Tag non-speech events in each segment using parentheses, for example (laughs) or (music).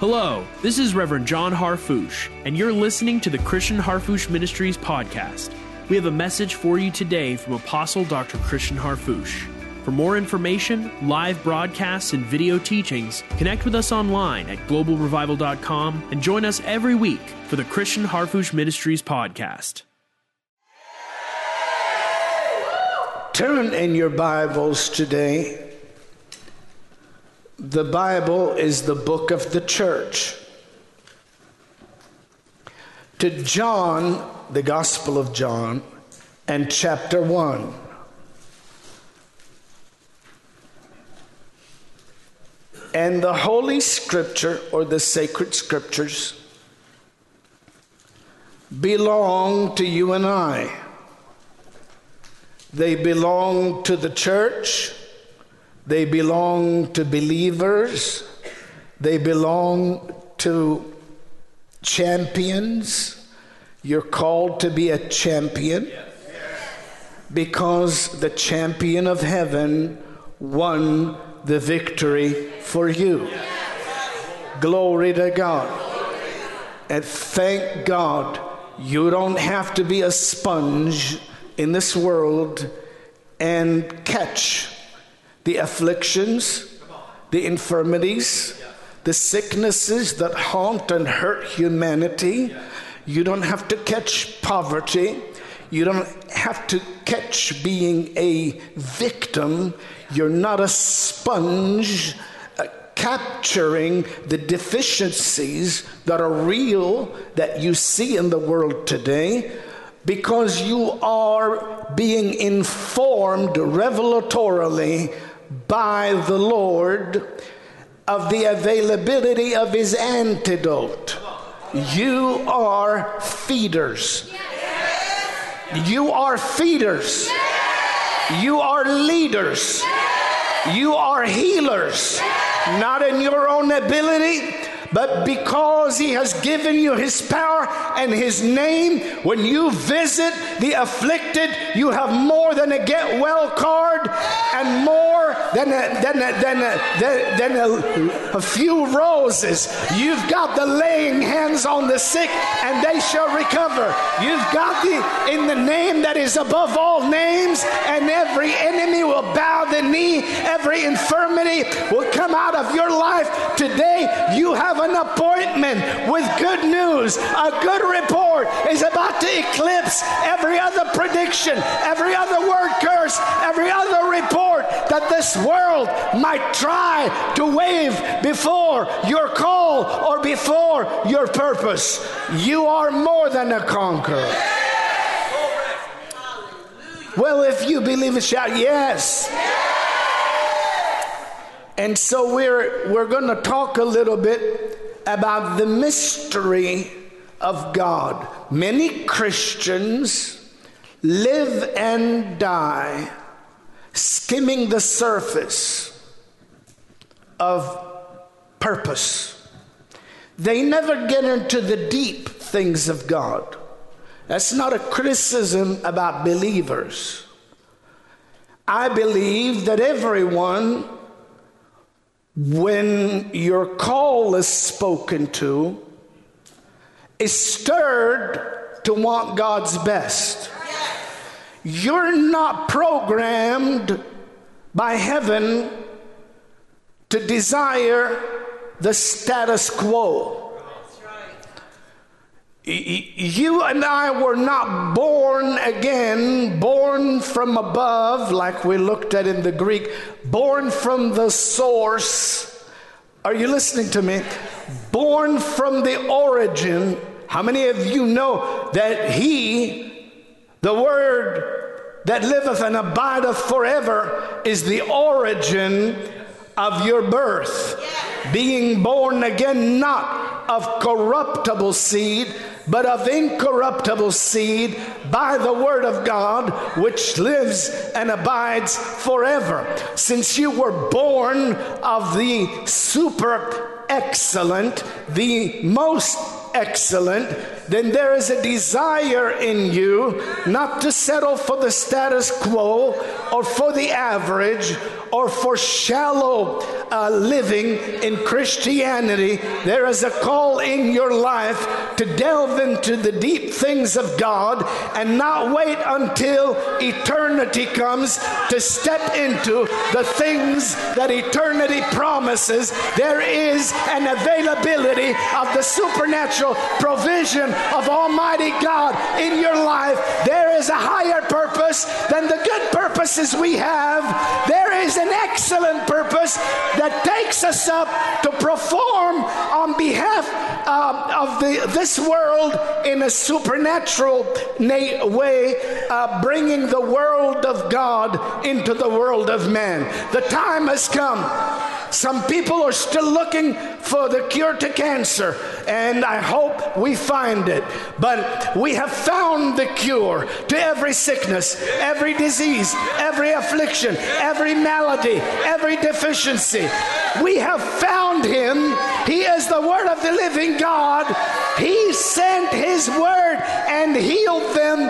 Hello, this is Reverend John Harfouche, and you're listening to the Christian Harfouche Ministries podcast. We have a message for you today from Apostle Dr. Christian Harfouche. For more information, live broadcasts, and video teachings, connect with us online at globalrevival.com and join us every week for the Christian Harfouche Ministries podcast. Turn in your Bibles today. The Bible is the book of the church. To John, the Gospel of John, and chapter 1. And the Holy Scripture or the sacred scriptures belong to you and I. They belong to the church. They belong to believers. They belong to champions. You're called to be a champion because the champion of heaven won the victory for you. Glory to God. And thank God you don't have to be a sponge in this world and catch the afflictions, the infirmities, the sicknesses that haunt and hurt humanity. You don't have to catch poverty. You don't have to catch being a victim. You're not a sponge uh, capturing the deficiencies that are real that you see in the world today because you are being informed revelatorily by the Lord of the availability of his antidote. You are feeders. You are feeders. You are leaders. You are healers. Not in your own ability, but because he has given you his power and his name, when you visit the afflicted, you have more than a get well card and more than a, than a, than a, than a, a few roses. You've got the laying hands on the sick and they shall recover. You've got the in the name that is above all names, and every enemy will bow the knee, every infirmity will come out of your life. Today, you have an appointment with good news. A good report is about to eclipse every other prediction, every other word curse, every other report that this world might try to wave before your call or before your purpose. You are more than a conqueror. Well, if you believe it, shout yes. And so we're we're going to talk a little bit about the mystery of God. Many Christians live and die skimming the surface of purpose. They never get into the deep things of God. That's not a criticism about believers. I believe that everyone when your call is spoken to, is stirred to want God's best. You're not programmed by heaven to desire the status quo. You and I were not born again, born from above, like we looked at in the Greek, born from the source. Are you listening to me? Born from the origin. How many of you know that He, the Word that liveth and abideth forever, is the origin of your birth? Being born again, not of corruptible seed but of incorruptible seed by the word of God, which lives and abides forever. Since you were born of the super excellent, the most excellent, then there is a desire in you not to settle for the status quo or for the average or for shallow uh, living in Christianity, there is a call in your life to delve into the deep things of God and not wait until eternity comes to step into the things that eternity promises. There is an availability of the supernatural provision of Almighty God in your life. There is a higher purpose than the good purposes we have. There is an excellent purpose that takes us up to perform on behalf uh, of the, this world in a supernatural na- way, uh, bringing the world of God into the world of man. The time has come. Some people are still looking for the cure to cancer, and I hope we find it. But we have found the cure to every sickness, every disease, every affliction, every malady, every deficiency. We have found him. He is the Word of the living God. He sent His Word and healed them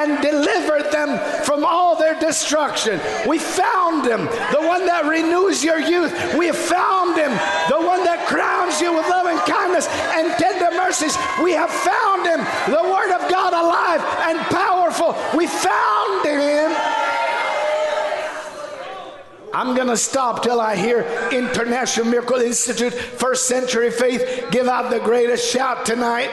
and delivered them from all their destruction. We found Him, the one that renews your youth. We have found Him, the one that crowns you with loving kindness and tender mercies. We have found Him, the Word of God alive and powerful. We found Him. I'm going to stop till I hear International Miracle Institute, First Century Faith give out the greatest shout tonight.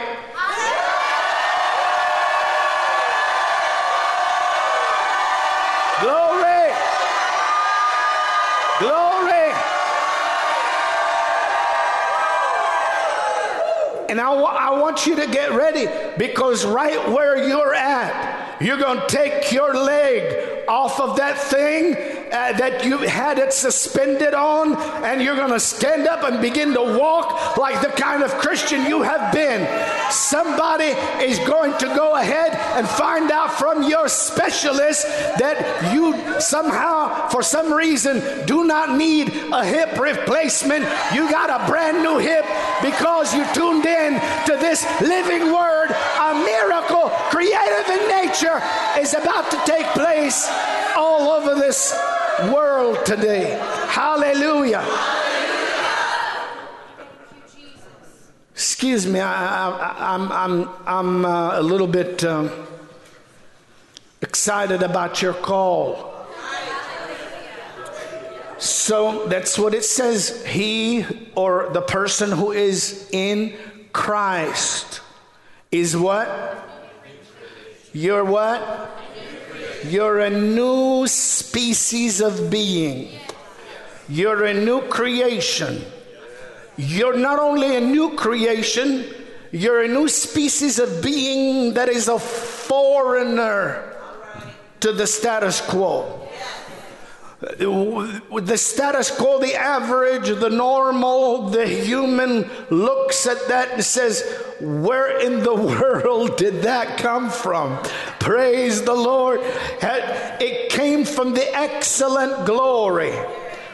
And I, want you to get ready because right where you're at, you're going to take your leg off of that thing uh, that you had it suspended on, and you're going to stand up and begin to walk like the kind of Christian you have been. Somebody is going to go ahead and find out from your specialist that you somehow, for some reason, do not need a hip replacement. You got a brand new hip because you tuned in to this living word. A miracle creative in nature is about to take place all over this world today. Hallelujah. Excuse me, I, am I'm, I'm, I'm uh, a little bit um, excited about your call. So that's what it says. He or the person who is in Christ is what? You're what? You're a new species of being. You're a new creation. You're not only a new creation, you're a new species of being that is a foreigner to the status quo. The status quo, the average, the normal, the human looks at that and says, Where in the (laughs) world did that come from? Praise the Lord. It came from the excellent glory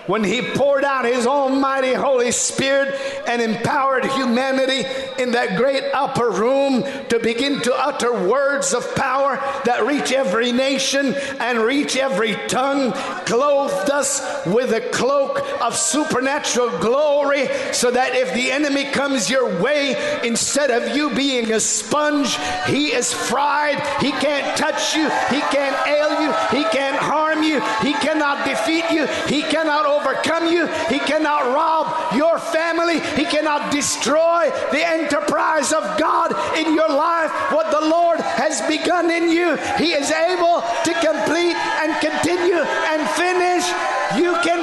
when he poured out his almighty Holy Spirit and empowered humanity in that great upper room to begin to utter words of power that reach every nation and reach every tongue, clothed us with a cloak of supernatural glory, so that if the enemy comes your way, instead of you being a sponge, he is fried. He can't touch you, he can't ail you, he can't harm you, he cannot defeat you, he cannot overcome you. He cannot rob your family. He cannot destroy the enterprise of God in your life. What the Lord has begun in you, He is able to complete and continue and finish. You can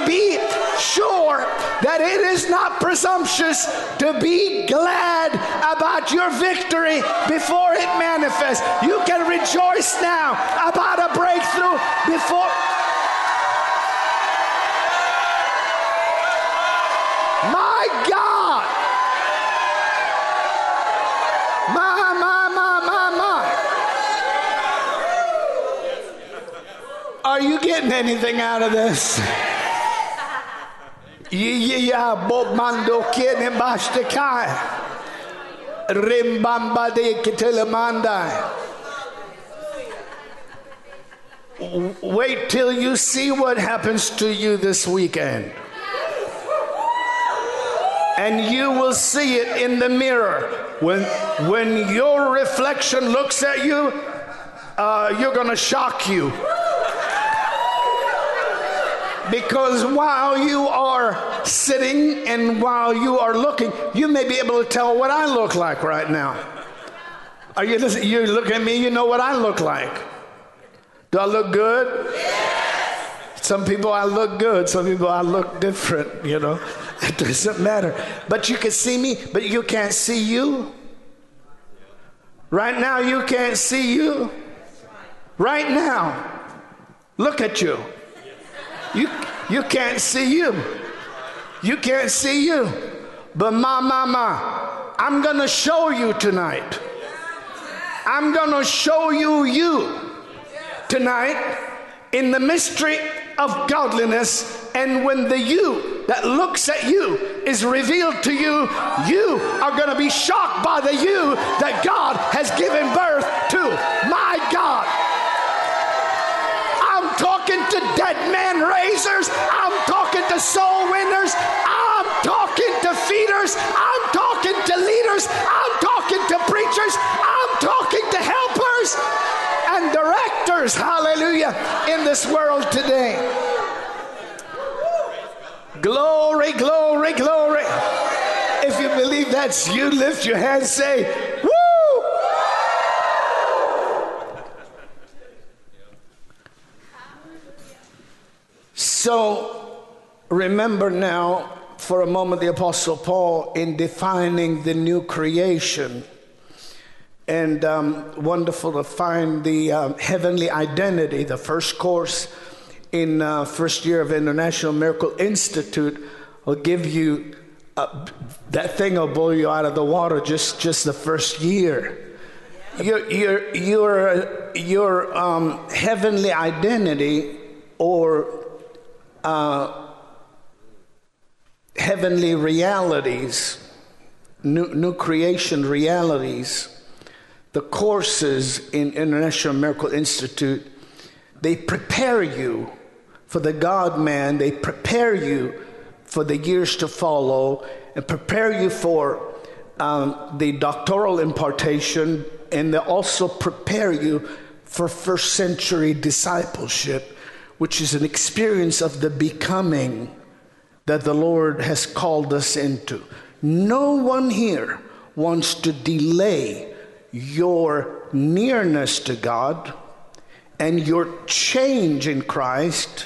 sure that it is not presumptuous to be glad about your victory before it manifests. You can rejoice now about a breakthrough before. My God. My, my, my, my, my. Are you getting anything out of this? Wait till you see what happens to you this weekend. and you will see it in the mirror. When, when your reflection looks at you, uh, you're going to shock you. Because while you are sitting and while you are looking, you may be able to tell what I look like right now. Are you listening? You look at me, you know what I look like. Do I look good? Yes. Some people I look good, some people I look different, you know. (laughs) It doesn't matter. But you can see me, but you can't see you. Right now, you can't see you. Right now, look at you. You, you can't see you. You can't see you. But ma, ma, ma, I'm going to show you tonight. I'm going to show you you tonight in the mystery of godliness. And when the you that looks at you is revealed to you, you are going to be shocked by the you that God has given birth to. My God. I'm talking to dead man raisers. I'm talking to soul winners. I'm talking to feeders. I'm talking to leaders. I'm talking to preachers. I'm talking to helpers and directors. Hallelujah. In this world today. Glory, glory, glory. If you believe that's you, lift your hand, say, Woo! So remember now, for a moment, the Apostle Paul in defining the new creation. And um, wonderful to find the uh, heavenly identity, the first course in uh, first year of International Miracle Institute will give you uh, that thing will blow you out of the water just just the first year. Your your your your um, heavenly identity or uh, heavenly realities, new new creation realities. The courses in International Miracle Institute they prepare you for the God man, they prepare you for the years to follow and prepare you for um, the doctoral impartation, and they also prepare you for first century discipleship, which is an experience of the becoming that the Lord has called us into. No one here wants to delay your nearness to God and your change in Christ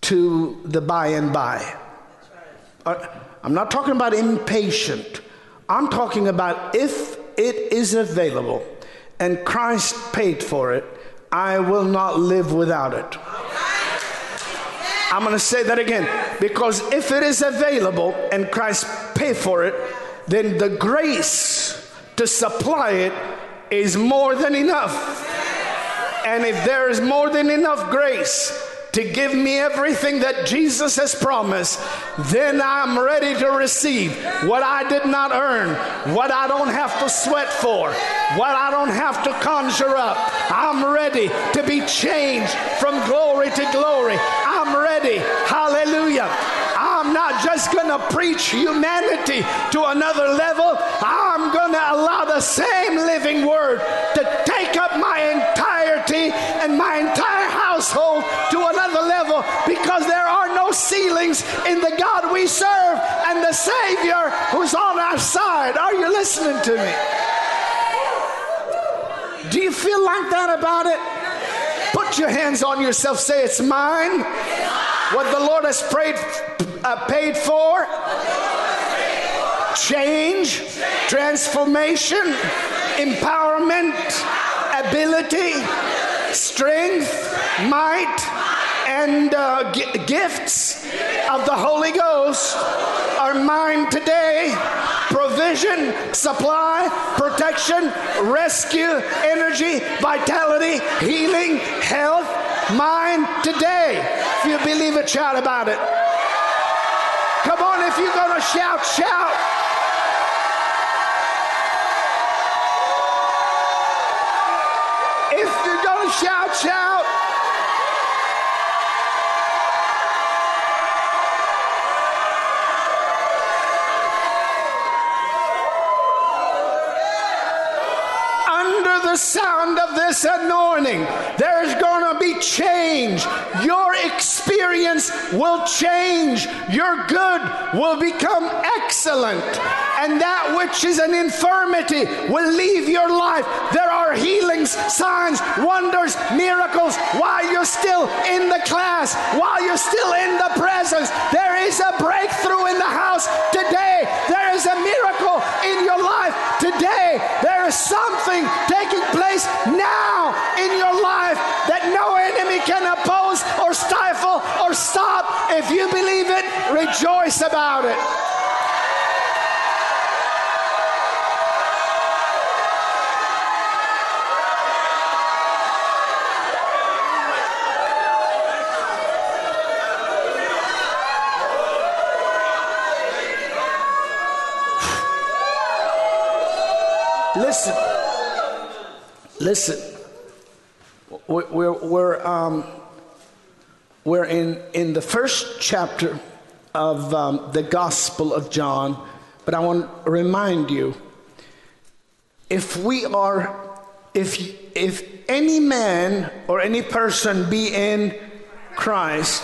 to the by and by. Uh, I'm not talking about impatient. I'm talking about if it is available and Christ paid for it, I will not live without it. I'm going to say that again because if it is available and Christ paid for it, then the grace to supply it is more than enough. And if there is more than enough grace, to give me everything that Jesus has promised, then I'm ready to receive what I did not earn, what I don't have to sweat for, what I don't have to conjure up. I'm ready to be changed from glory to glory. I'm ready. Hallelujah. I'm not just going to preach humanity to another level. I'm going to allow the same living word to take up my entirety and my entire household to another level because there are no ceilings in the God we serve and the Savior who's on our side. Are you listening to me? Do you feel like that about it? Put your hands on yourself, say, It's mine. What the Lord has prayed, uh, paid for. Change, transformation, empowerment, ability, strength, might, and uh, g- gifts of the Holy Ghost are mine today. Provision, supply, protection, rescue, energy, vitality, healing, health, mine today. If you believe it, shout about it. Come on, if you're going to shout, shout. If you're going to shout, shout. The sound of this anointing, there's going to be change. Your experience will change. Your good will become excellent. And that which is an infirmity will leave your life. There are healings, signs, wonders, miracles while you're still in the class, while you're still in the presence. There is a breakthrough in the house today. There is a miracle in your life today. There something taking place now in your life that no enemy can oppose or stifle or stop. If you believe it, rejoice about it. Listen. Listen. We're, we're, um, we're in, in the first chapter of um, the Gospel of John, but I want to remind you if we are, if, if any man or any person be in Christ,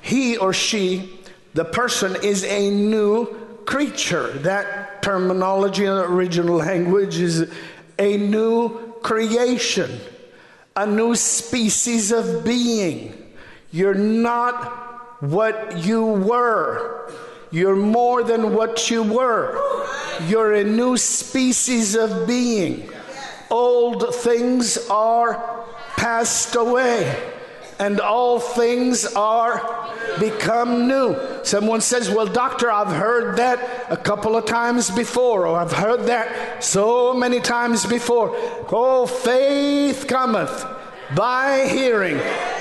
he or she, the person is a new creature. That terminology in the original language is a new creation, a new species of being. You're not what you were. You're more than what you were. You're a new species of being. Old things are passed away and all things are become new. Someone says, Well, doctor, I've heard that a couple of times before, or I've heard that so many times before. Oh, faith cometh by hearing,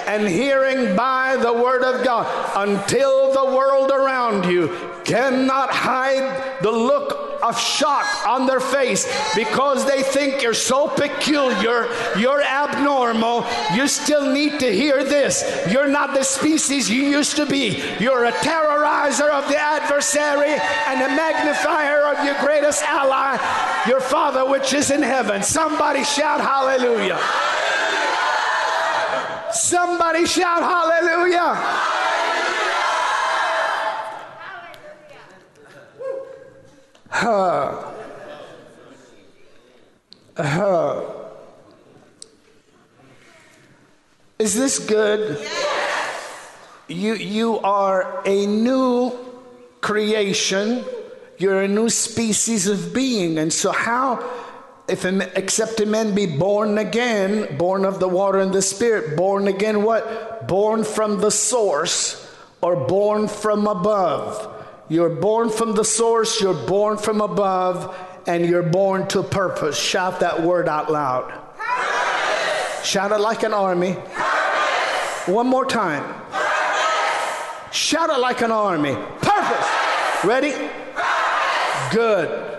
and hearing by the word of God, until the world around you cannot hide the look of shock on their face because they think you're so peculiar, you're abnormal. You still need to hear this. You're not the species you used to be. You're a terrorizer of the adversary and a magnifier of your greatest ally, your Father which is in heaven. Somebody shout hallelujah. Somebody shout hallelujah. Huh. Huh. Is this good? Yes. You, you are a new creation. You're a new species of being. And so, how, if except a man be born again, born of the water and the spirit, born again what? Born from the source or born from above. You're born from the source, you're born from above, and you're born to purpose. Shout that word out loud. Purpose. Shout it like an army. Purpose. One more time. Purpose. Shout it like an army. Purpose. Ready? Purpose. Good.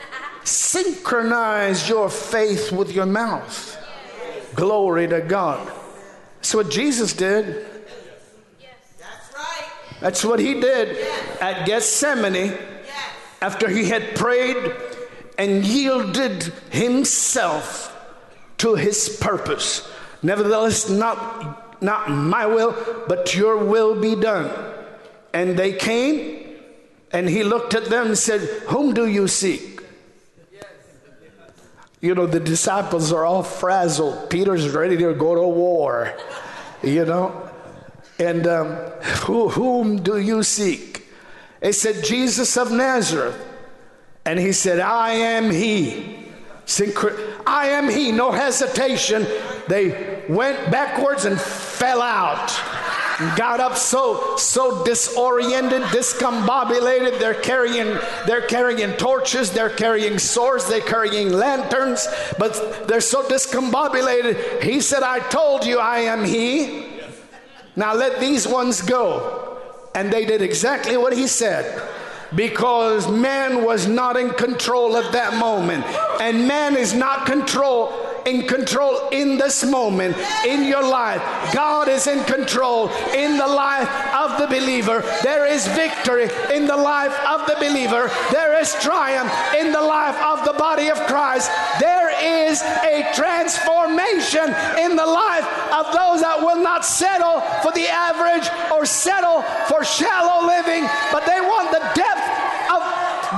(laughs) Synchronize your faith with your mouth. Glory to God. That's what Jesus did. That's what he did at Gethsemane after he had prayed and yielded himself to his purpose. Nevertheless, not, not my will, but your will be done. And they came, and he looked at them and said, Whom do you seek? You know, the disciples are all frazzled. Peter's ready to go to war, you know. And um, who, whom do you seek? They said, Jesus of Nazareth. And he said, I am he. I am he, no hesitation. They went backwards and fell out. got up so so disoriented, discombobulated. They're carrying they're carrying torches, they're carrying swords, they're carrying lanterns, but they're so discombobulated. He said, I told you I am he. Now let these ones go. And they did exactly what he said because man was not in control at that moment. And man is not control in control in this moment in your life. God is in control in the life of the believer. There is victory in the life of the believer. There is triumph in the life of the body of Christ. There is a transformation in the life of those that will not settle for the average or settle for shallow living, but they want the depth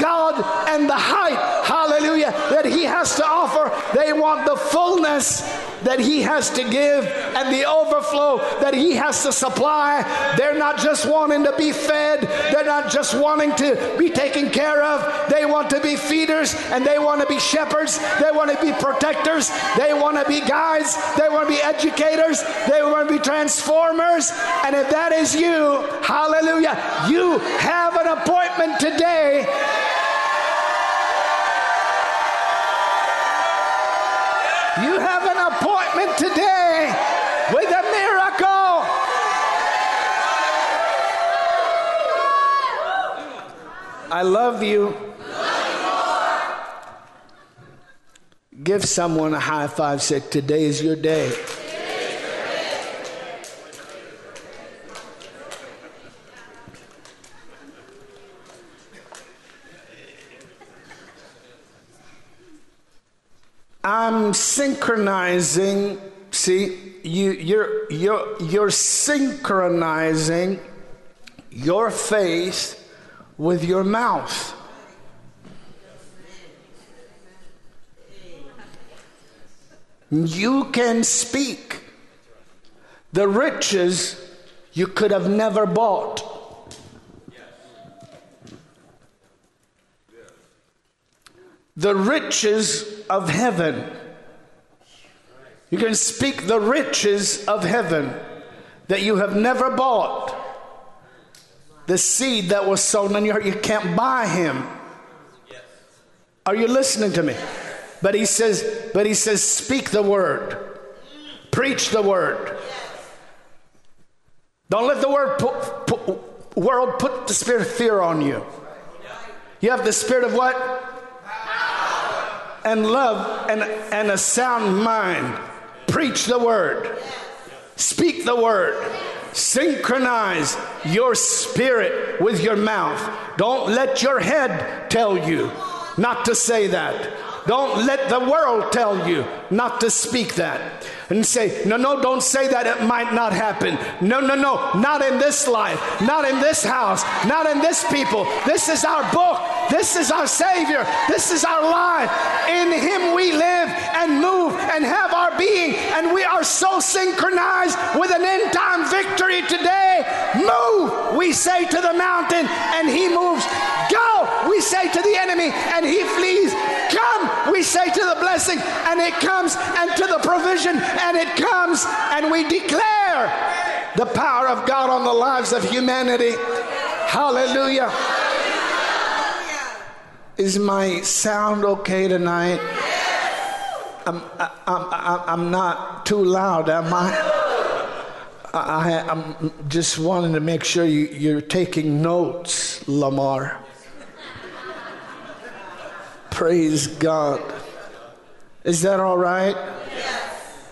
God and the height, hallelujah, that He has to offer. They want the fullness that He has to give and the overflow that He has to supply. They're not just wanting to be fed, they're not just wanting to be taken care of. They want to be feeders and they want to be shepherds, they want to be protectors, they want to be guides, they want to be educators, they want to be transformers. And if that is you, hallelujah, you have an appointment today have an appointment today with a miracle. I love you. Give someone a high five, say, Today is your day. I'm synchronizing. See, you, you're, you're, you're synchronizing your faith with your mouth. You can speak the riches you could have never bought. The riches of heaven. You can speak the riches of heaven that you have never bought. The seed that was sown in your heart, you can't buy him. Are you listening to me? But he says, but he says, speak the word, preach the word. Don't let the word put, put, world put the spirit of fear on you. You have the spirit of what? And love and, and a sound mind. Preach the word, speak the word, synchronize your spirit with your mouth. Don't let your head tell you not to say that. Don't let the world tell you not to speak that and say, No, no, don't say that. It might not happen. No, no, no, not in this life, not in this house, not in this people. This is our book. This is our Savior. This is our life. In Him we live and move and have our being. And we are so synchronized with an end time victory today. Move, we say to the mountain, and He moves. Go, we say to the enemy, and He flees. Come, we say to the blessing, and it comes, and to the provision, and it comes, and we declare the power of God on the lives of humanity. Hallelujah. Is my sound okay tonight? I'm, I'm, I'm not too loud, am I? I, am just wanting to make sure you, you're taking notes, Lamar. Praise God. Is that all right? Yes.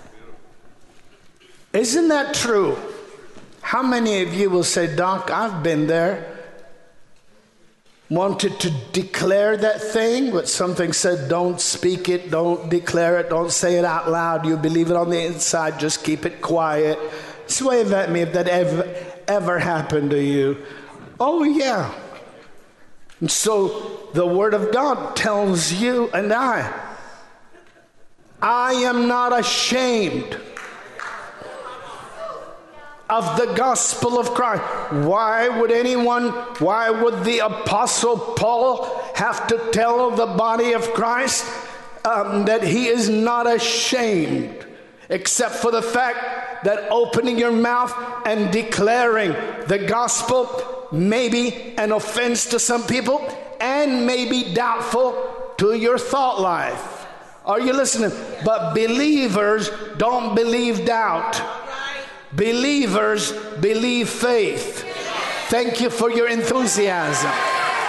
Isn't that true? How many of you will say, Doc, I've been there? Wanted to declare that thing, but something said, don't speak it, don't declare it, don't say it out loud. You believe it on the inside, just keep it quiet. Just wave at me if that ever, ever happened to you. Oh, yeah. And so the Word of God tells you and I, I am not ashamed of the gospel of Christ. Why would anyone, why would the apostle Paul have to tell the body of Christ um, that he is not ashamed, except for the fact that opening your mouth and declaring the gospel may be an offense to some people and may be doubtful to your thought life. Are you listening? But believers don't believe doubt. Believers believe faith. Thank you for your enthusiasm.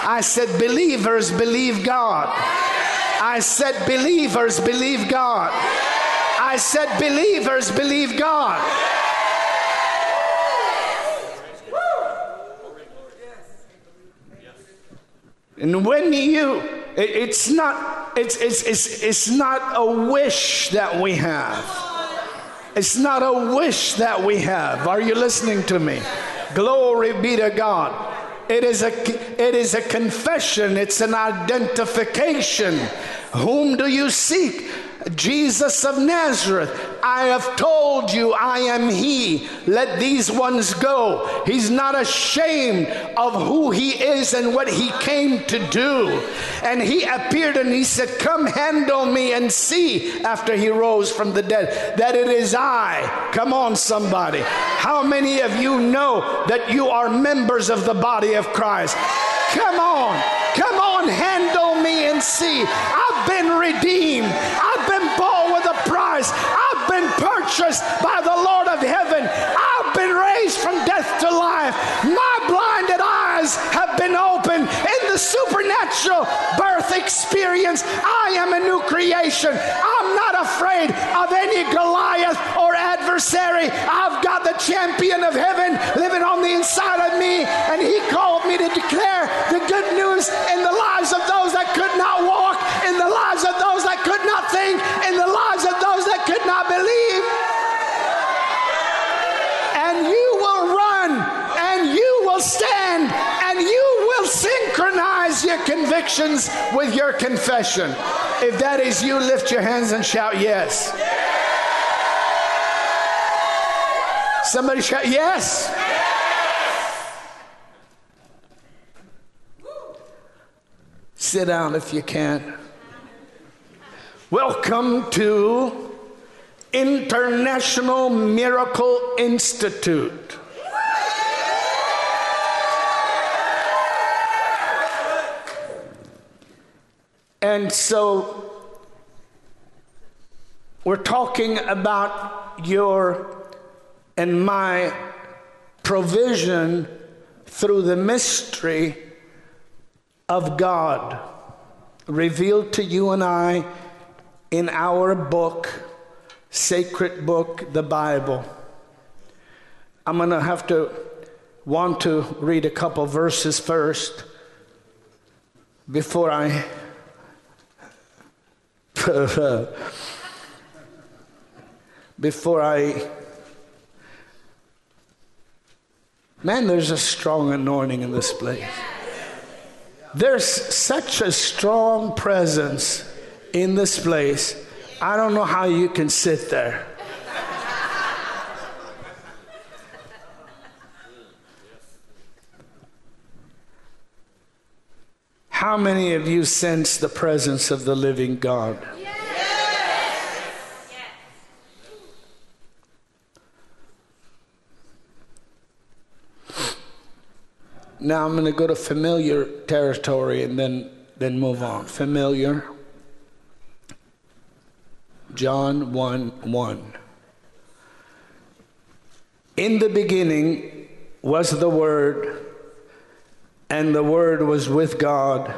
I said, believers believe God. I said, believers believe God. I said, believers believe God. And when you, it, it's not, it's, it's, it's, it's not a wish that we have. It's not a wish that we have. Are you listening to me? Glory be to God. It is a it is a confession, it's an identification. Whom do you seek? Jesus of Nazareth. I have told you I am He. Let these ones go. He's not ashamed of who He is and what He came to do. And He appeared and He said, Come handle me and see, after He rose from the dead, that it is I. Come on, somebody. How many of you know that you are members of the body of Christ? Come on. Come on, handle me and see. I've been redeemed. With I've been purchased by the Lord of heaven. I've been raised from death to life. My blinded eyes have been opened in the supernatural birth experience. I am a new creation. I'm not afraid of any Goliath or adversary. I've got the champion of heaven living on the inside of me, and he called me to declare the good news in the lives of those that could not walk, in the lives of those that could not think, in the lives of those that could not believe. And you will run, and you will stand, and you will synchronize your convictions with your confession. If that is you, lift your hands and shout yes. Somebody shout yes. Sit down if you can. Welcome to International Miracle Institute. And so we're talking about your and my provision through the mystery of God revealed to you and I in our book, sacred book, the Bible. I'm going to have to want to read a couple verses first before I (laughs) before I Man, there's a strong anointing in this place. There's such a strong presence in this place. I don't know how you can sit there. How many of you sense the presence of the living God? Yes. Now I'm going to go to familiar territory and then, then move on. Familiar. John 1 1. In the beginning was the Word, and the Word was with God,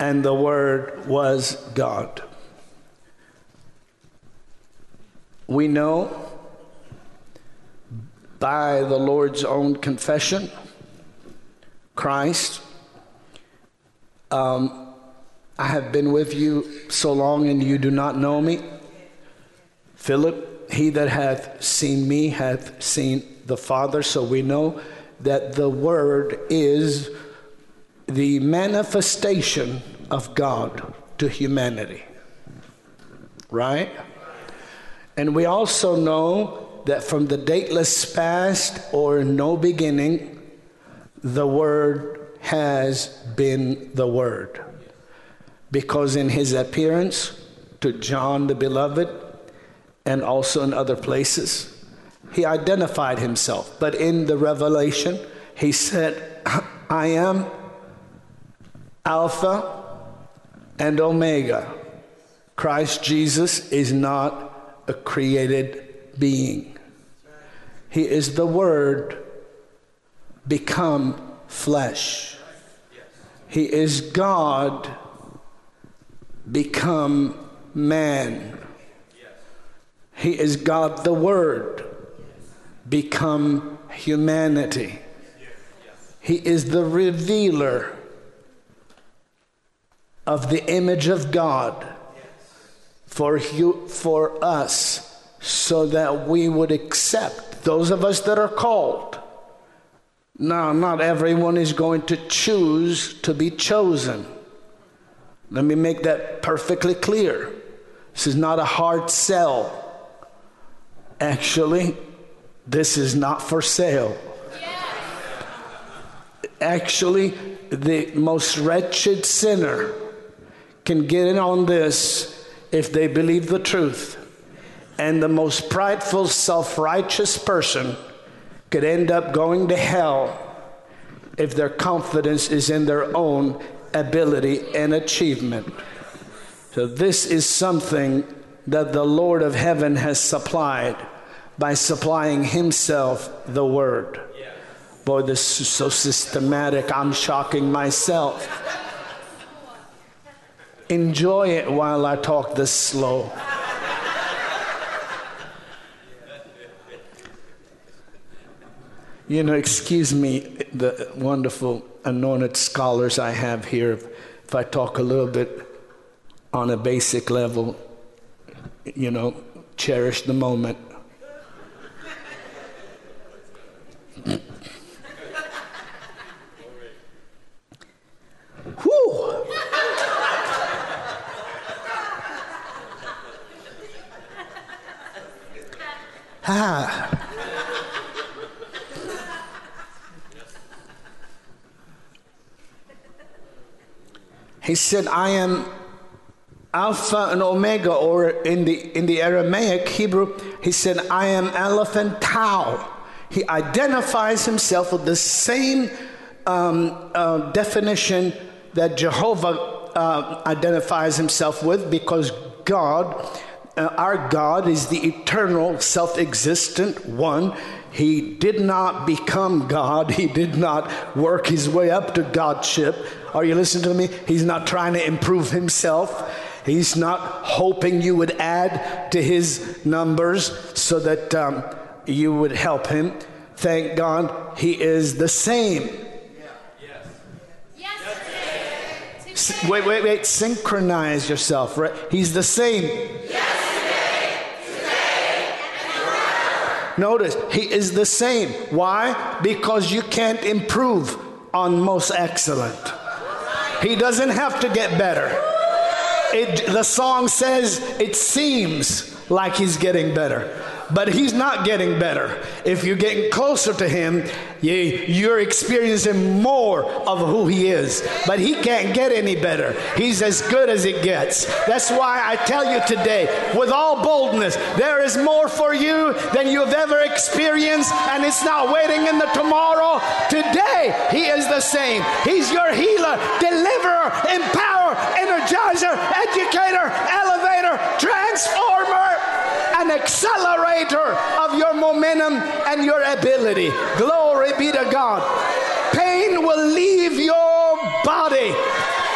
and the Word was God. We know by the Lord's own confession Christ. Um, I have been with you so long and you do not know me. Philip, he that hath seen me hath seen the Father. So we know that the Word is the manifestation of God to humanity. Right? And we also know that from the dateless past or no beginning, the Word has been the Word. Because in his appearance to John the Beloved, and also in other places, he identified himself. But in the revelation, he said, I am Alpha and Omega. Christ Jesus is not a created being, He is the Word become flesh. He is God become man. He is God the Word become humanity. He is the revealer of the image of God for, for us so that we would accept those of us that are called. Now, not everyone is going to choose to be chosen. Let me make that perfectly clear. This is not a hard sell. Actually, this is not for sale. Actually, the most wretched sinner can get in on this if they believe the truth. And the most prideful, self righteous person could end up going to hell if their confidence is in their own ability and achievement. So, this is something that the Lord of heaven has supplied by supplying Himself the Word. Boy, this is so systematic, I'm shocking myself. Enjoy it while I talk this slow. You know, excuse me, the wonderful anointed scholars I have here, if I talk a little bit on a basic level, you know, cherish the moment. He said, I am Alpha and Omega, or in the, in the Aramaic Hebrew, he said, I am Aleph and Tau. He identifies himself with the same um, uh, definition that Jehovah uh, identifies himself with because God, uh, our God, is the eternal, self existent one. He did not become God. (laughs) He did not work his way up to Godship. Are you listening to me? He's not trying to improve himself. He's not hoping you would add to his numbers so that um, you would help him. Thank God he is the same. Wait, wait, wait. Synchronize yourself, right? He's the same. Yesterday, today, and Notice, he is the same. Why? Because you can't improve on most excellent. He doesn't have to get better. It, the song says it seems like he's getting better but he's not getting better. If you're getting closer to him, you, are experiencing more of who he is. But he can't get any better. He's as good as it gets. That's why I tell you today, with all boldness, there is more for you than you've ever experienced, and it's not waiting in the tomorrow. Today, he is the same. He's your healer, deliverer, empower, energizer, educator, elevator, transformer an accelerator of your momentum and your ability. Glory be to God. Pain will leave your body.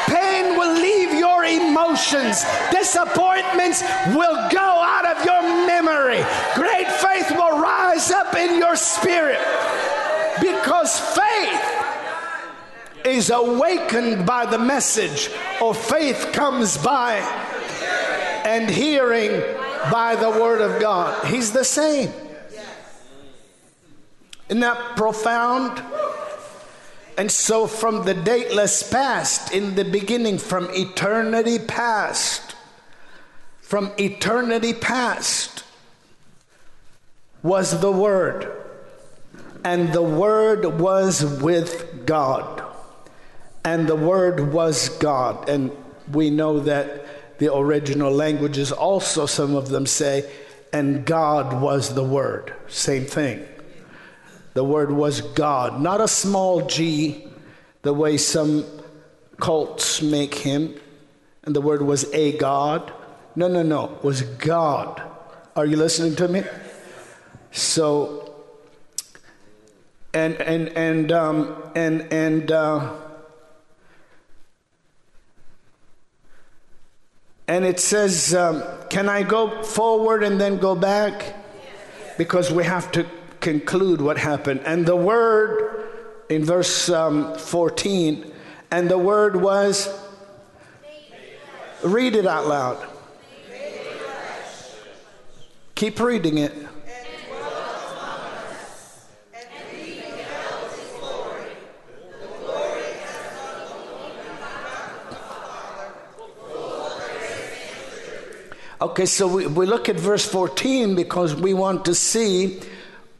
Pain will leave your emotions. Disappointments will go out of your memory. Great faith will rise up in your spirit because faith is awakened by the message, or faith comes by and hearing by the word of God. He's the same. Isn't that profound? And so, from the dateless past, in the beginning, from eternity past, from eternity past, was the Word. And the Word was with God. And the Word was God. And we know that the original languages also, some of them say, and God was the Word. Same thing. The Word was God, not a small g, the way some cults make him, and the Word was a God. No, no, no, it was God. Are you listening to me? So, and and and um, and and uh, and it says, um, can I go forward and then go back? Because we have to conclude what happened. And the word in verse um, 14, and the word was, read it out loud. Keep reading it. Okay, so we, we look at verse 14 because we want to see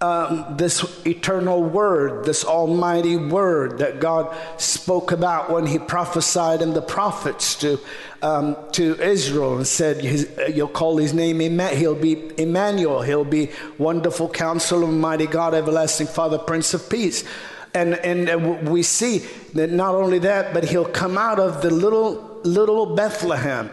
um, this eternal word, this almighty word that God spoke about when He prophesied in the prophets to, um, to Israel and said, his, You'll call His name. He'll be Emmanuel. He'll be Wonderful Counselor, Mighty God, Everlasting Father, Prince of Peace. And, and we see that not only that, but He'll come out of the little, little Bethlehem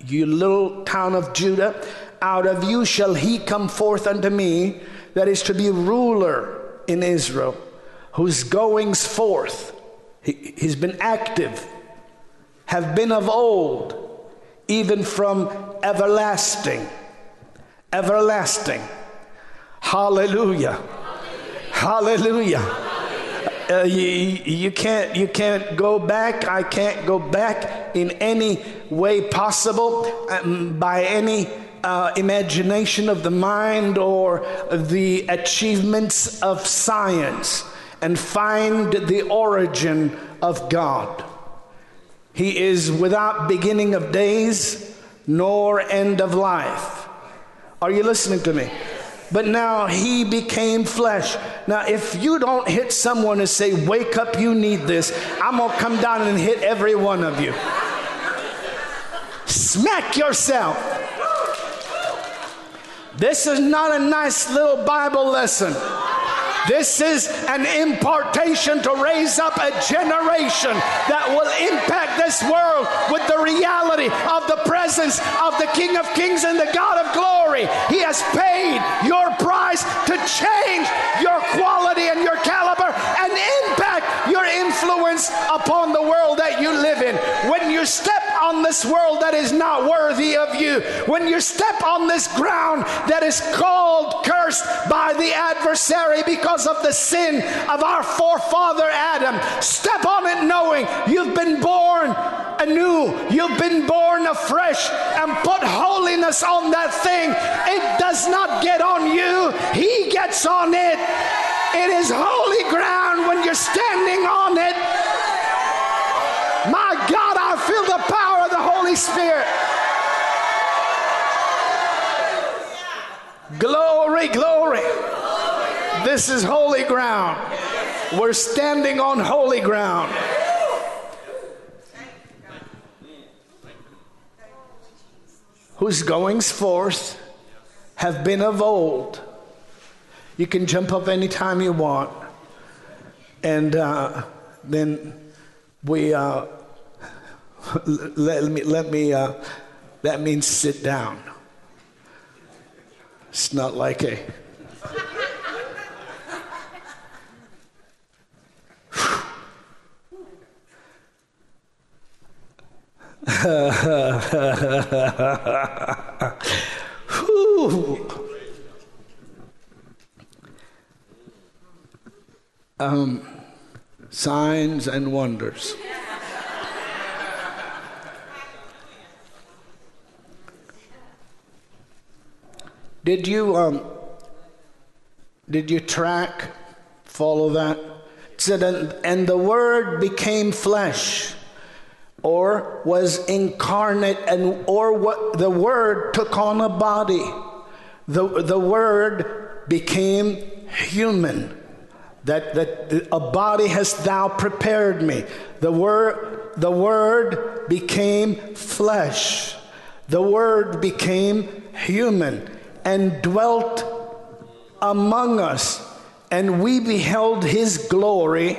you little town of Judah, out of you shall he come forth unto me, that is to be ruler in Israel, whose goings forth, he, he's been active, have been of old, even from everlasting. Everlasting. Hallelujah. Hallelujah. Hallelujah. Uh, you, you, can't, you can't go back. I can't go back in any way possible um, by any uh, imagination of the mind or the achievements of science and find the origin of God. He is without beginning of days nor end of life. Are you listening to me? But now he became flesh. Now, if you don't hit someone and say, Wake up, you need this, I'm gonna come down and hit every one of you. Smack yourself. This is not a nice little Bible lesson. This is an impartation to raise up a generation that will impact this world with the reality of the presence of the King of Kings and the God of glory. He has paid your price to change your quality and your caliber and impact your influence upon the world that you live in. When you step on this world that is not worthy of you, when you step on this ground that is called cursed by the adversary because of the sin of our forefather Adam, step on it knowing you've been born anew, you've been born afresh, and put holiness on that thing. It does not get on you, He gets on it. It is holy ground when you're standing on it. Spirit. Glory, glory. This is holy ground. We're standing on holy ground. Whose goings forth have been of old you can jump up anytime you want. And uh, then we, uh, (laughs) let me, let me uh, that means sit down. It's not like a, (laughs) um, signs and wonders. Did you um, did you track follow that? It said and, and the word became flesh or was incarnate and or what the word took on a body. The the word became human that, that a body hast thou prepared me. The word, the word became flesh. The word became human and dwelt among us. And we beheld his glory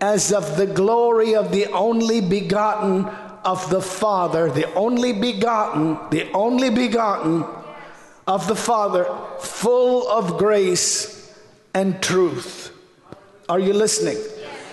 as of the glory of the only begotten of the Father, the only begotten, the only begotten of the Father, full of grace and truth. Are you listening?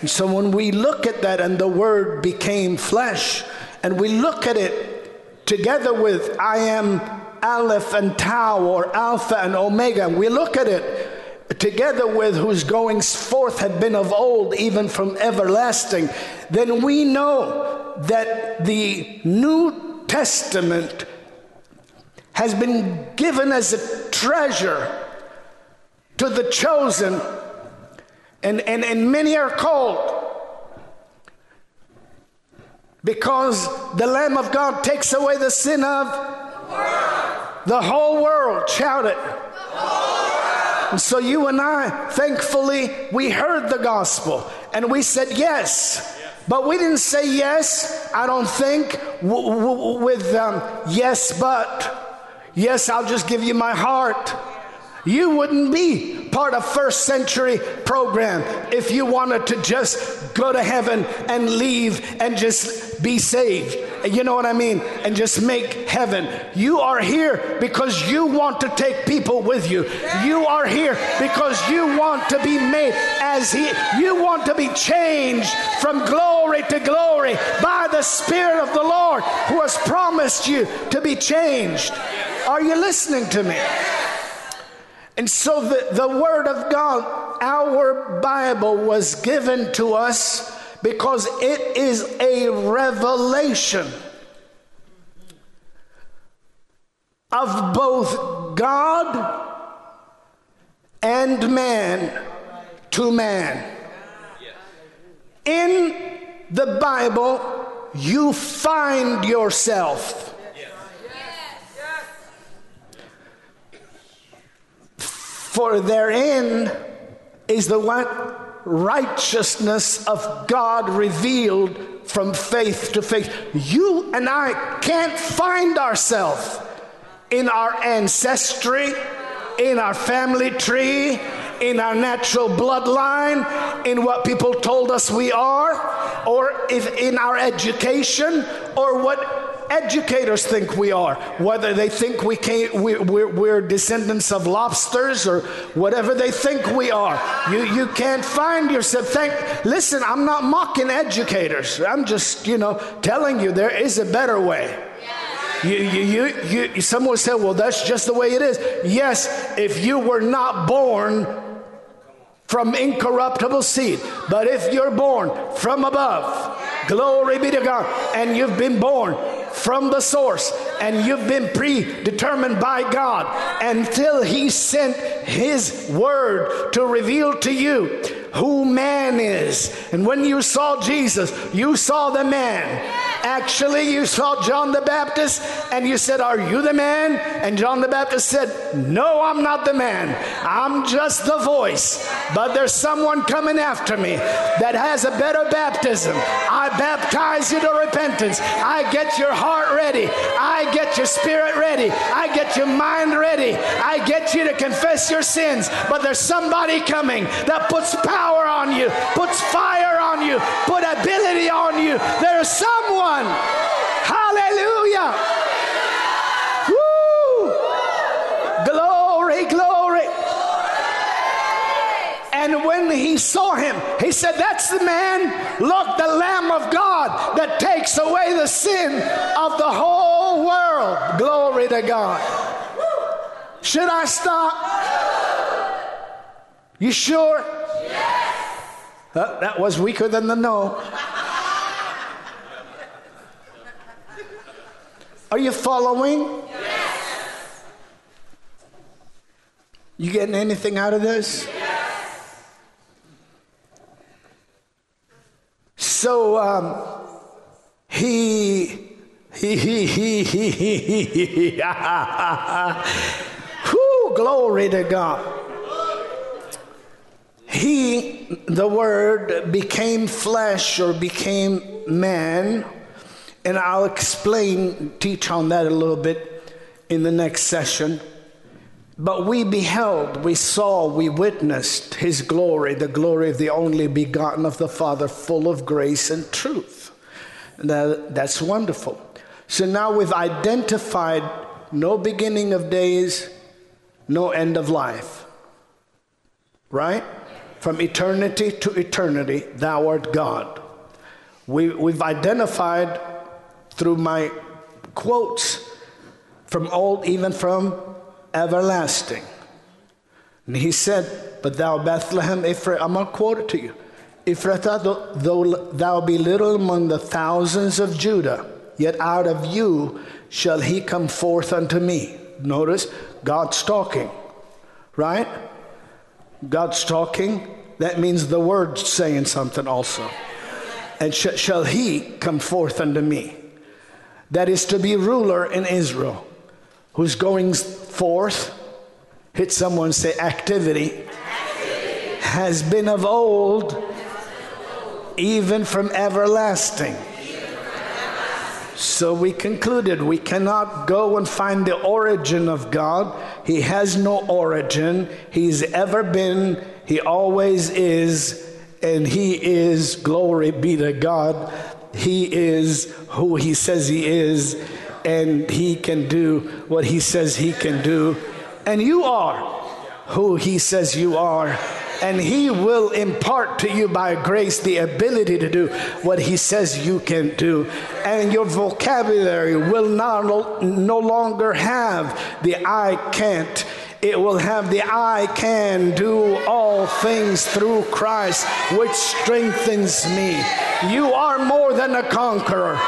And so when we look at that and the word became flesh, and we look at it together with I am Aleph and Tau or Alpha and Omega, and we look at it together with whose goings forth had been of old, even from everlasting, then we know that the New Testament has been given as a treasure to the chosen, and, and, and many are called. Because the Lamb of God takes away the sin of the, whole world. Shout it. And so you and I, thankfully, we heard the gospel and we said yes. But we didn't say yes, I don't think, w- w- with um, yes, but. Yes, I'll just give you my heart you wouldn't be part of first century program if you wanted to just go to heaven and leave and just be saved. You know what I mean? And just make heaven. You are here because you want to take people with you. You are here because you want to be made as He, you want to be changed from glory to glory by the Spirit of the Lord who has promised you to be changed. Are you listening to me? And so the, the Word of God, our Bible, was given to us because it is a revelation of both God and man to man. In the Bible, you find yourself For therein is the? Righteousness of God revealed from faith to faith. You and I can't find ourselves in our ancestry, in our family tree, in our natural bloodline, in what people told us we are, or if in our education, or what educators think we are, whether they think we can't, we, we're, we're descendants of lobsters or whatever they think we are. You, you can't find yourself. Thank, listen, I'm not mocking educators. I'm just, you know, telling you there is a better way. You, you, you, you, someone said, well, that's just the way it is. Yes, if you were not born from incorruptible seed, but if you're born from above, glory be to God, and you've been born from the source and you've been predetermined by God until He sent His word to reveal to you who man is. And when you saw Jesus, you saw the man. Actually, you saw John the Baptist and you said, Are you the man? And John the Baptist said, No, I'm not the man. I'm just the voice. But there's someone coming after me that has a better baptism. I baptize you to repentance. I get your heart ready. I get your spirit ready. I get your mind ready. I get you to confess your sins. But there's somebody coming that puts power on you, puts fire on you, put ability on you. There's someone Hallelujah. Woo. Glory, glory. And when he saw him, he said, That's the man. Look, the Lamb of God that takes away the sin of the whole world. Glory to God. Should I stop? You sure? Yes. Uh, that was weaker than the no. Are you following? Yes. You getting anything out of this? Yes. So um, he he he he he he he (laughs) Whew, glory to God. He, the Word, became flesh or became man and I'll explain, teach on that a little bit in the next session. But we beheld, we saw, we witnessed his glory, the glory of the only begotten of the Father, full of grace and truth. That, that's wonderful. So now we've identified no beginning of days, no end of life. Right? From eternity to eternity, thou art God. We, we've identified through my quotes from old, even from everlasting. And he said, But thou, Bethlehem, Ephraim, I'm going to quote it to you. Ephrathah, though, though thou be little among the thousands of Judah, yet out of you shall he come forth unto me. Notice, God's talking, right? God's talking. That means the word's saying something also. And sh- shall he come forth unto me? That is to be ruler in Israel, who's going forth. Hit someone, say activity. activity. Has been of old, even from everlasting. So we concluded we cannot go and find the origin of God. He has no origin. He's ever been, He always is, and He is, glory be to God. He is who He says He is, and He can do what He says He can do. And you are who He says you are and He will impart to you by grace the ability to do what He says you can do. And your vocabulary will not, no longer have the I can't. It will have the I can do all things through Christ, which strengthens me. You are more than a conqueror.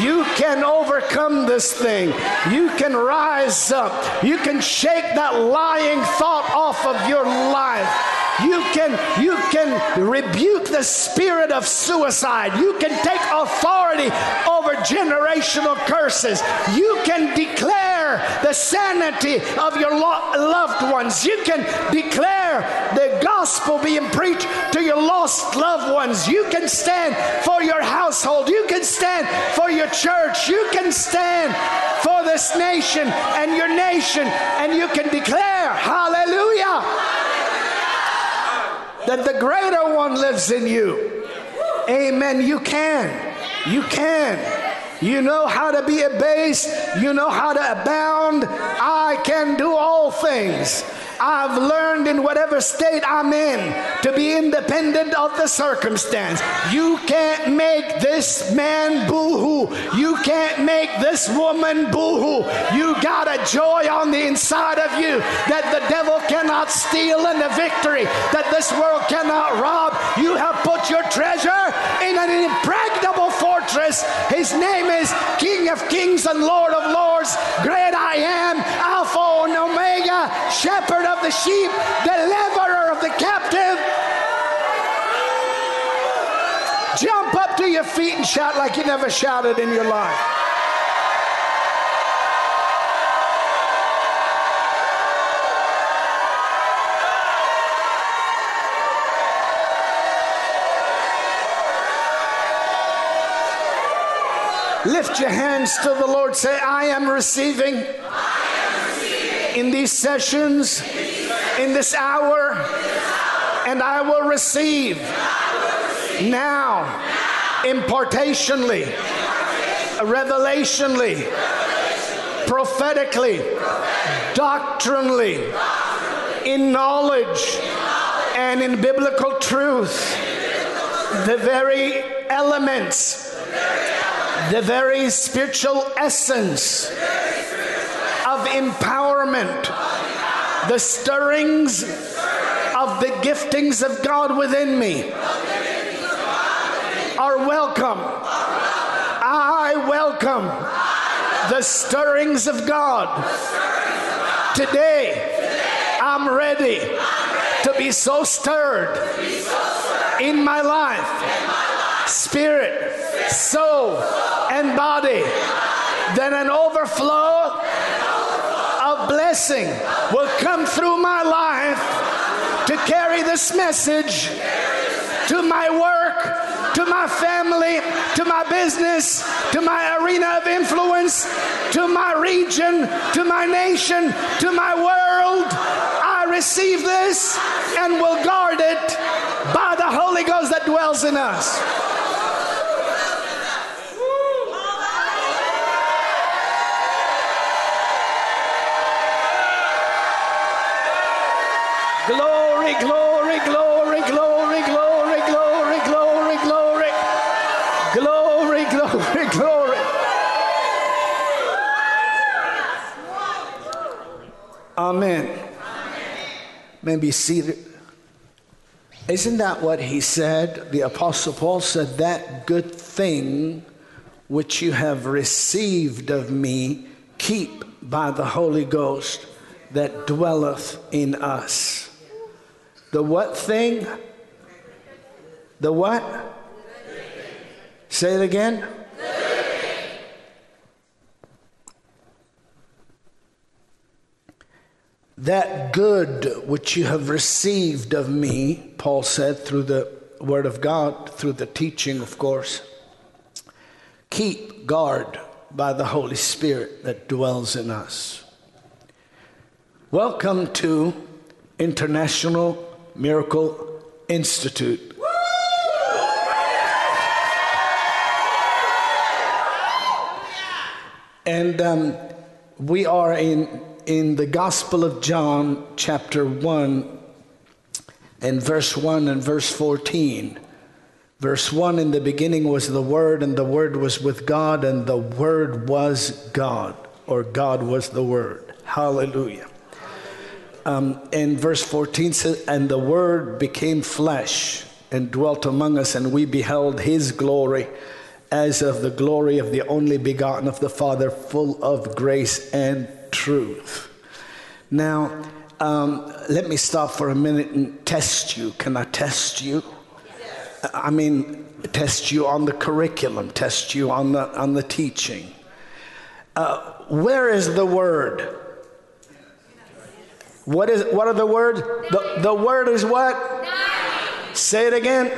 You can overcome this thing. You can rise up. You can shake that lying thought off of your life. You can, you can rebuke the spirit of suicide. You can take authority over generational curses. You can declare the sanity of your lo- loved ones. You can declare the gospel being preached to your lost loved ones. You can stand for your household. You can stand for your church. You can stand for this nation and your nation, and you can declare, Hallelujah that the greater one lives in you. Amen. You can. You can. You know how to be abased. You know how to abound. I can do all things I've learned in whatever state I'm in to be independent of the circumstance. You can't make this man boo hoo. You can't make this woman boo hoo. You got a joy on the inside of you that the devil cannot steal and a victory that this world cannot rob. You have put your treasure in an impregnable fortress. His name is King of Kings and Lord of Lords. Great I am, Alpha and Omega, Shepherd of the sheep, deliverer of the captive. Jump up to your feet and shout like you never shouted in your life. Lift your hands to the Lord. Say, I am receiving, I am receiving. In these sessions in this hour, and I will receive now, impartationally, revelationally, prophetically, doctrinally, in knowledge, and in biblical truth, the very elements, the very spiritual essence of empowerment the stirrings of the giftings of God within me are welcome. I welcome the stirrings of God. Today, I'm ready to be so stirred in my life, spirit, soul, and body, that an overflow blessing will come through my life to carry this message to my work, to my family, to my business, to my arena of influence, to my region, to my nation, to my world. I receive this and will guard it by the Holy Ghost that dwells in us. Glory, glory, glory, glory, glory, glory, glory, glory. Glory, glory, glory. Maybe seated. Isn't that what he said? The Apostle Paul said, That good thing which you have received of me, keep by the Holy Ghost that dwelleth in us. The what thing? The what? Say it again. That good which you have received of me, Paul said, through the Word of God, through the teaching, of course, keep guard by the Holy Spirit that dwells in us. Welcome to International Miracle Institute. And um, we are in in the Gospel of John, chapter 1, and verse 1 and verse 14. Verse 1 In the beginning was the Word, and the Word was with God, and the Word was God, or God was the Word. Hallelujah. Um, and verse 14 says, And the Word became flesh and dwelt among us, and we beheld his glory as of the glory of the only begotten of the Father, full of grace and truth. Now, um, let me stop for a minute and test you. Can I test you? Yes. I mean, test you on the curriculum, test you on the, on the teaching. Uh, where is the word? What is what are the words? The, the word is what? Say it again.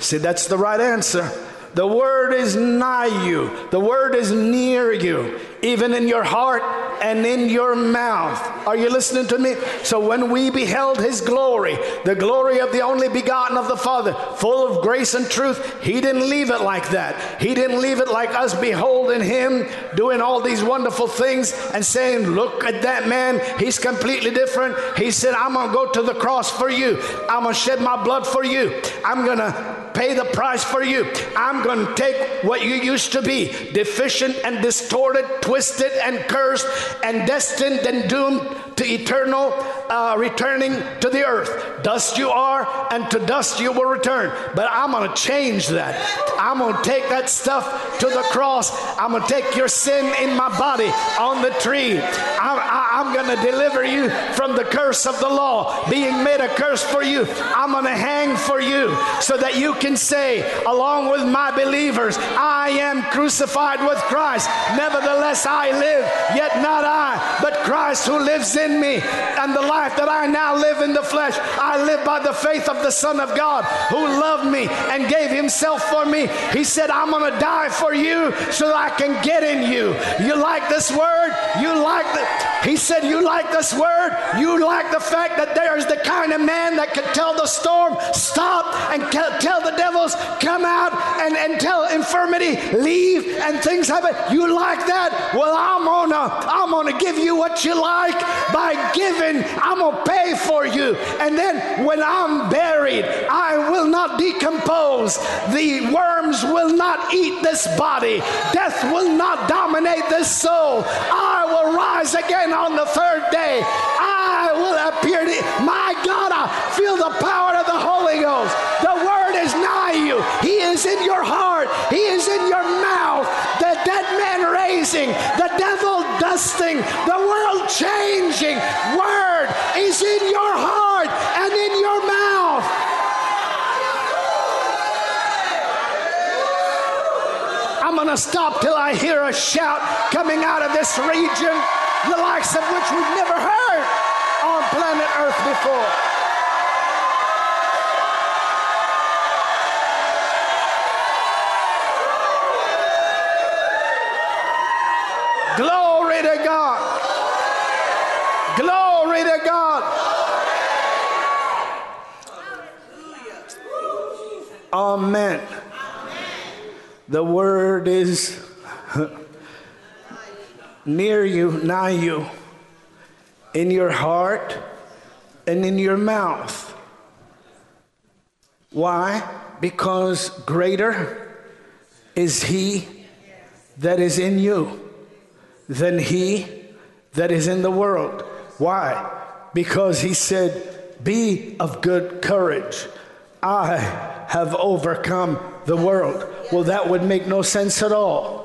See, that's the right answer. The word is nigh you. The word is near you, even in your heart and in your mouth. Are you listening to me? So when we beheld his glory, the glory of the only begotten of the Father, full of grace and truth, he didn't leave it like that. He didn't leave it like us beholding him doing all these wonderful things and saying, Look at that man. He's completely different. He said, I'm going to go to the cross for you. I'm going to shed my blood for you. I'm going to pay the price for you. I'm going to take what you used to be deficient and distorted, twisted and cursed, and destined and doomed to eternal uh, returning to the earth. Dust you are, and to dust you will return. But I'm going to change that. I'm going to take that stuff to the cross. I'm going to take your sin in my body on the tree. I'm, I'm going to deliver you from the curse of the law, being made a curse for you. I'm going to hang for you so that you can say, along with my believers, I am crucified with Christ. Nevertheless, I live, yet not I, but Christ who lives in me. And the life that I now live in the flesh, I live by the faith of the Son of God who loved me and gave himself for me. He said, I'm going to die for you so that I can get in you. You like this word? You like the. He said, You like this word? You like the fact that there's the kind of man that can tell the storm, stop, and tell the devils, come out, and, and tell leave, and things happen. You like that? Well, I'm gonna, I'm gonna give you what you like by giving. I'm gonna pay for you. And then when I'm buried, I will not decompose. The worms will not eat this body. Death will not dominate this soul. I will rise again on the third day. I will appear to my God. I feel the power of the Holy Ghost. The word is nigh you. He is in your heart. He is in your mouth. The dead man raising, the devil dusting, the world changing. Word is in your heart and in your mouth. I'm going to stop till I hear a shout coming out of this region, the likes of which we've never heard on planet Earth before. Glory to God. Glory to God. Amen. The word is (laughs) near you, nigh you, in your heart and in your mouth. Why? Because greater is he that is in you than he that is in the world. Why? Because he said, Be of good courage. I have overcome the world. Well, that would make no sense at all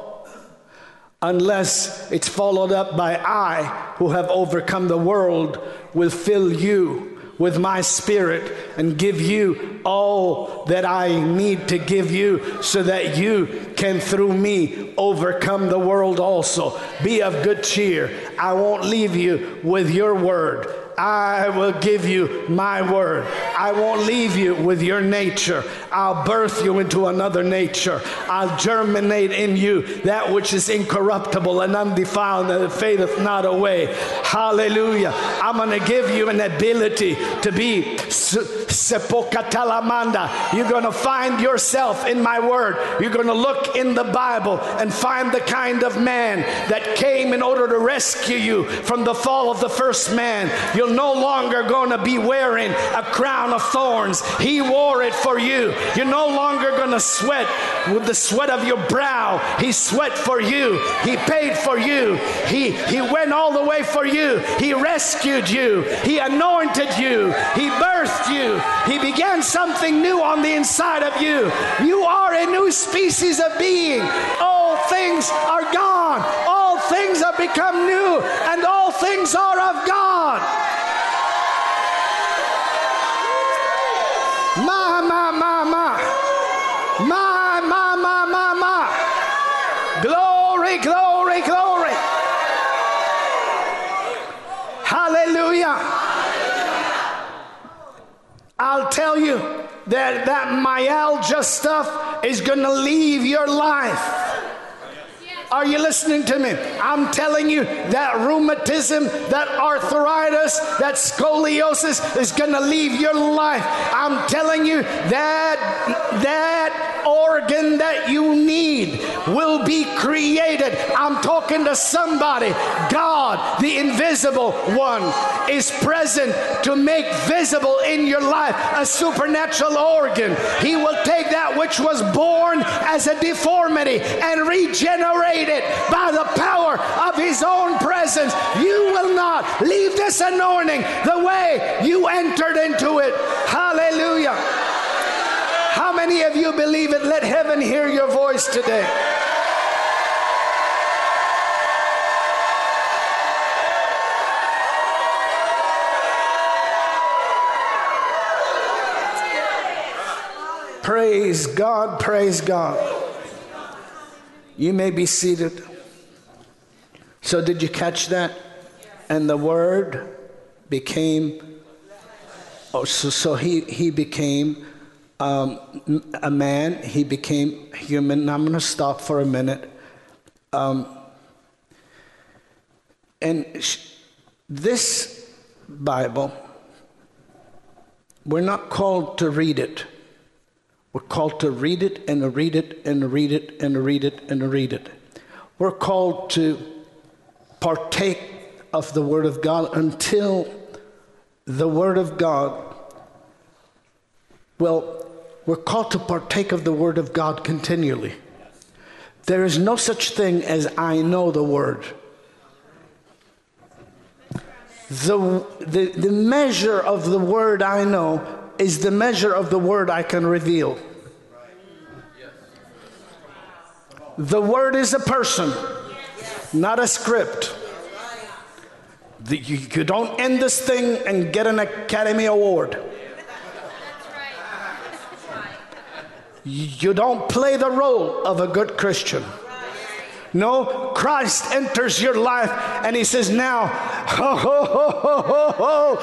unless it's followed up by I, who have overcome the world, will fill you with my spirit and give you all that I need to give you so that you can, through me, overcome the world also. Be of good cheer. I won't leave you with your word. I will give you my word. I won't leave you with your nature. I'll birth you into another nature. I'll germinate in you that which is incorruptible and undefiled and fadeth not away. Hallelujah. I'm going to give you an ability to be sepokatalamanda. You're going to find yourself in my word. You're going to look in the Bible and find the kind of man that came in order to rescue you from the fall of the first man. You'll you're no longer going to be wearing a crown of thorns. He wore it for you. You're no longer going to sweat with the sweat of your brow. He sweat for you. He paid for you. He, he went all the way for you. He rescued you. He anointed you. He birthed you. He began something new on the inside of you. You are a new species of being. All things are gone. All things have become new, and all things are of God. I'll tell you that that myalgia stuff is going to leave your life. Are you listening to me? I'm telling you that rheumatism, that arthritis, that scoliosis is going to leave your life. I'm telling you that that organ that you need will be created. I'm talking to somebody. God, the invisible one, is present to make visible in your life a supernatural organ. He will take that which was born as a deformity and regenerate it by the power of His own presence. You will not leave this anointing the way you entered into it. Hallelujah. How many of you believe it? Let heaven hear your voice today. Praise God, praise God. You may be seated. So, did you catch that? And the Word became, oh, so, so he, he became um, a man, he became human. I'm going to stop for a minute. Um, and sh- this Bible, we're not called to read it. We're called to read it and read it and read it and read it and read it. We're called to partake of the Word of God until the Word of God, well, we're called to partake of the Word of God continually. There is no such thing as I know the Word. The, the, the measure of the Word I know is the measure of the Word I can reveal. The word is a person, not a script. The, you, you don't end this thing and get an Academy Award. You don't play the role of a good Christian. No, Christ enters your life and he says, Now, ho, ho, ho, ho, ho, ho,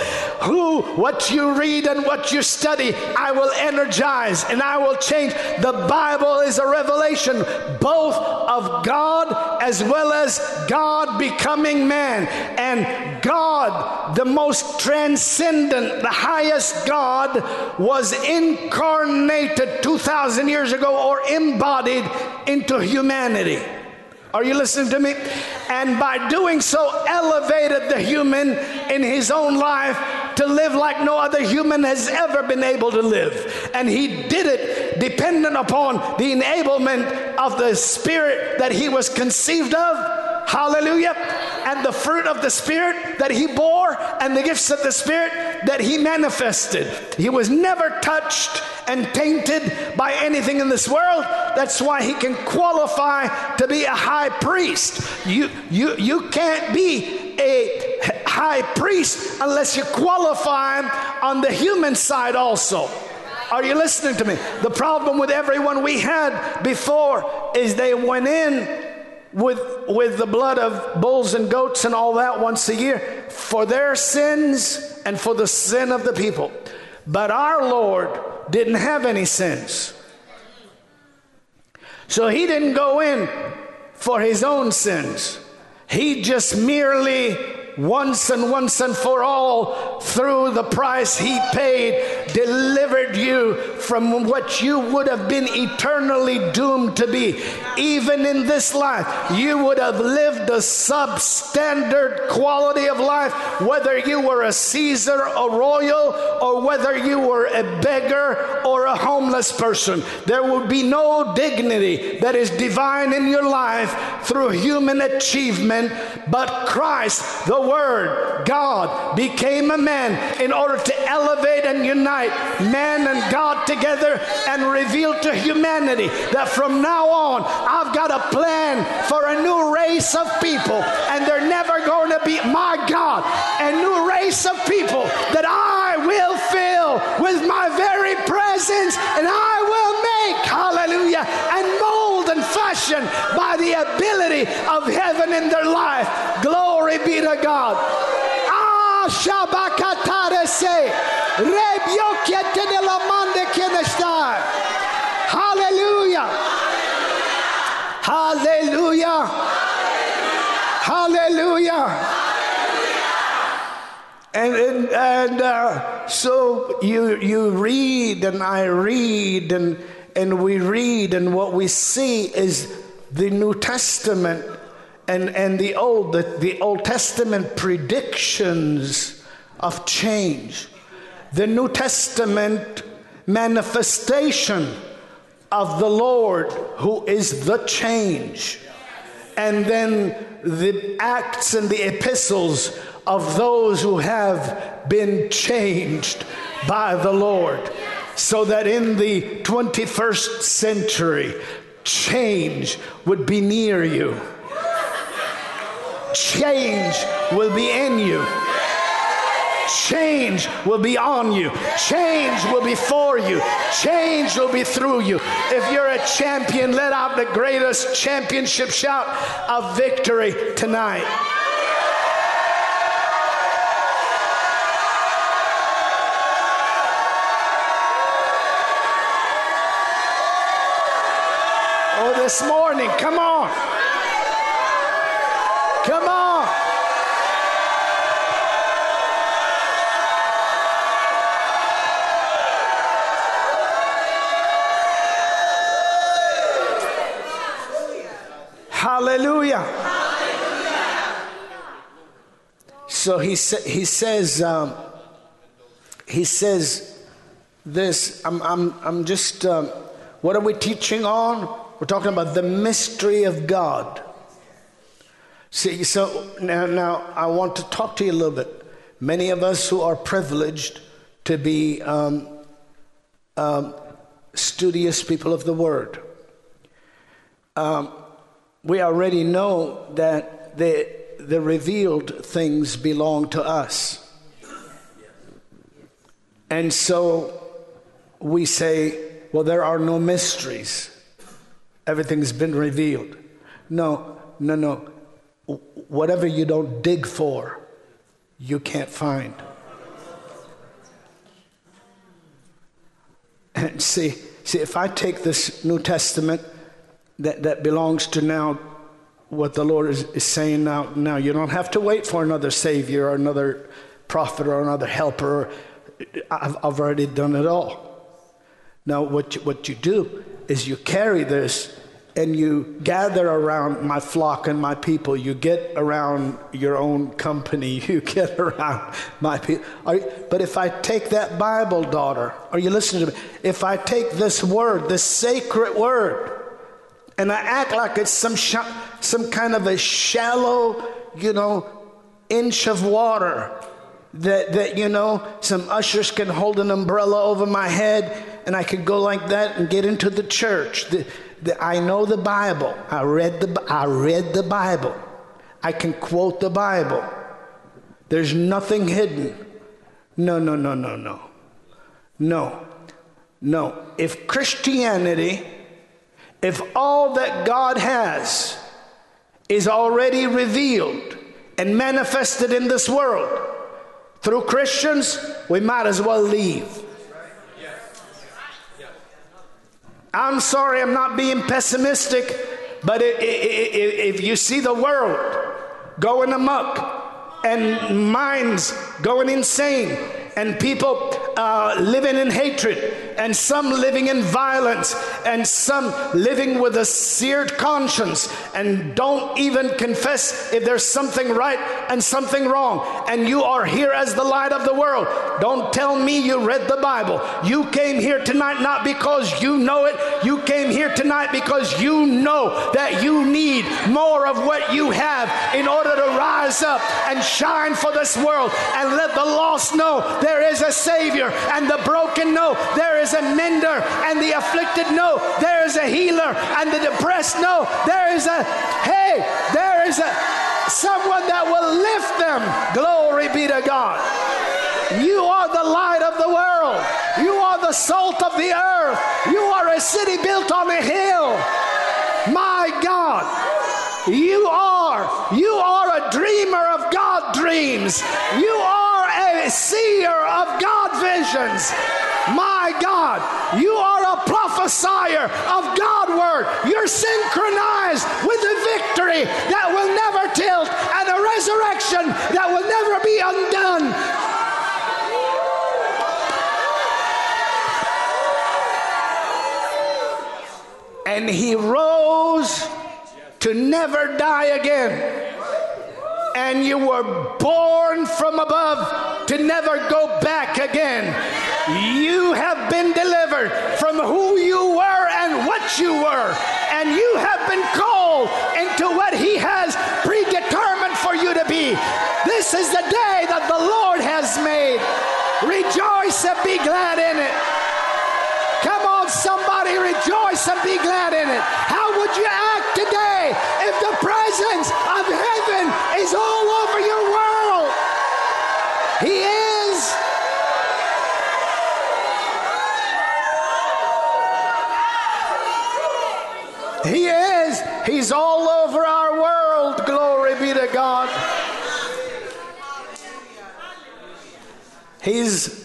who, what you read and what you study, I will energize and I will change. The Bible is a revelation both of God as well as God becoming man. And God, the most transcendent, the highest God, was incarnated 2,000 years ago or embodied into humanity. Are you listening to me? And by doing so, elevated the human in his own life to live like no other human has ever been able to live. And he did it dependent upon the enablement of the spirit that he was conceived of. Hallelujah and the fruit of the Spirit that he bore and the gifts of the Spirit that he manifested. He was never touched and tainted by anything in this world. That's why he can qualify to be a high priest. You, you, you can't be a high priest unless you qualify on the human side also. Are you listening to me? The problem with everyone we had before is they went in with, with the blood of bulls and goats and all that once a year for their sins and for the sin of the people. But our Lord didn't have any sins. So he didn't go in for his own sins. He just merely once and once and for all through the price he paid, delivered you from what you would have been eternally doomed to be. Even in this life, you would have lived a substandard quality of life, whether you were a Caesar, a royal, or whether you were a beggar or a homeless person. There would be no dignity that is divine in your life through human achievement, but Christ, the Word, God, became a man in order to elevate and unite man and God together and reveal to humanity that from now on, I've got a plan for a new race of people, and they're never going to be, my God, a new race of people that I will fill with my very presence, and I will make, hallelujah, and mold and fashion by the ability of heaven in their life. Glory be to God. Ah. Hallelujah. Hallelujah. Hallelujah. And, and, and uh, so you, you read and I read and, and we read and what we see is the New Testament and, and the Old, the, the Old Testament predictions of change. The New Testament manifestation of the Lord who is the change. And then the acts and the epistles of those who have been changed by the Lord. So that in the 21st century, change would be near you, change will be in you. Change will be on you. Change will be for you. Change will be through you. If you're a champion, let out the greatest championship shout of victory tonight. Oh, this morning, come on. Hallelujah. So he, sa- he says, um, he says this. I'm, I'm, I'm just, um, what are we teaching on? We're talking about the mystery of God. See, so now, now I want to talk to you a little bit. Many of us who are privileged to be um, um, studious people of the Word, um, we already know that the, the revealed things belong to us. And so we say, well, there are no mysteries. Everything's been revealed. No, no, no. Whatever you don't dig for, you can't find. And see, see, if I take this New Testament that, that belongs to now what the Lord is, is saying now, now, you don't have to wait for another Savior or another prophet or another helper. I've, I've already done it all. Now, what you, what you do is you carry this and you gather around my flock and my people. You get around your own company. (laughs) You get around my people. But if I take that Bible, daughter, are you listening to me? If I take this word, this sacred word, and I act like it's some sh- some kind of a shallow, you know, inch of water that, that you know, some ushers can hold an umbrella over my head and I could go like that and get into the church. The, the, I know the Bible. I read the, I read the Bible. I can quote the Bible. There's nothing hidden. No, no, no, no, no. No. No. If Christianity, if all that God has is already revealed and manifested in this world through Christians, we might as well leave. I'm sorry, I'm not being pessimistic, but if you see the world going amok and minds going insane and people uh, living in hatred, and some living in violence, and some living with a seared conscience, and don't even confess if there's something right and something wrong. And you are here as the light of the world. Don't tell me you read the Bible. You came here tonight not because you know it, you came here tonight because you know that you need more of what you have in order to rise up and shine for this world and let the lost know there is a Savior and the broken know there is a mender and the afflicted know. There is a healer and the depressed know. There is a hey there is a someone that will lift them. Glory be to God. You are the light of the world. You are the salt of the earth. You are a city built on a hill. My God you are you are a dreamer of God dreams. You are a seer of God visions my God, you are a prophesier of God word. You're synchronized with the victory that will never tilt and a resurrection that will never be undone. And he rose to never die again and you were born from above to never go back again. You have been delivered from who you were and what you were, and you have been called into what He has predetermined for you to be. This is the day that the Lord has made. Rejoice and be glad in it. Come on, somebody, rejoice and be glad in it. How would you act today if the presence of heaven is all over your world? He is. He is. He's all over our world. Glory be to God. He's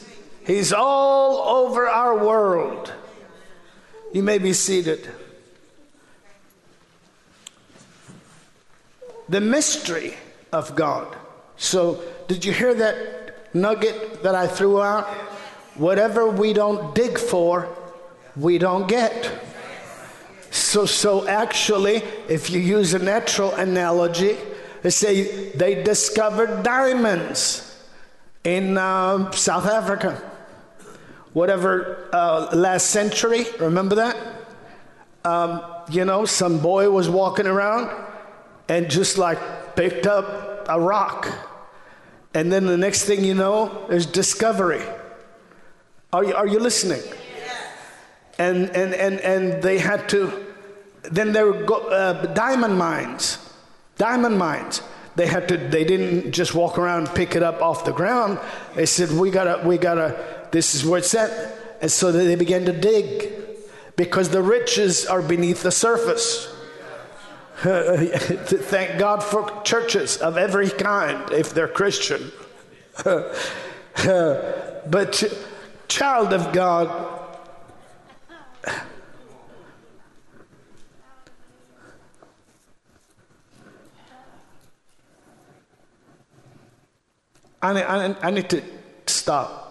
He's all over our world. You may be seated. The mystery of God. So, did you hear that nugget that I threw out? Whatever we don't dig for, we don't get. So, so actually, if you use a natural analogy, they say they discovered diamonds in uh, South Africa whatever uh, last century. Remember that? Um, you know, some boy was walking around and just like picked up a rock. And then the next thing you know, is discovery. Are you, are you listening? And, and, and, and they had to, then there were go, uh, diamond mines. Diamond mines. They had to, they didn't just walk around and pick it up off the ground. They said, we gotta, we gotta, this is where it's at. And so they began to dig because the riches are beneath the surface. (laughs) Thank God for churches of every kind if they're Christian. (laughs) but, child of God, I, I, I need to stop.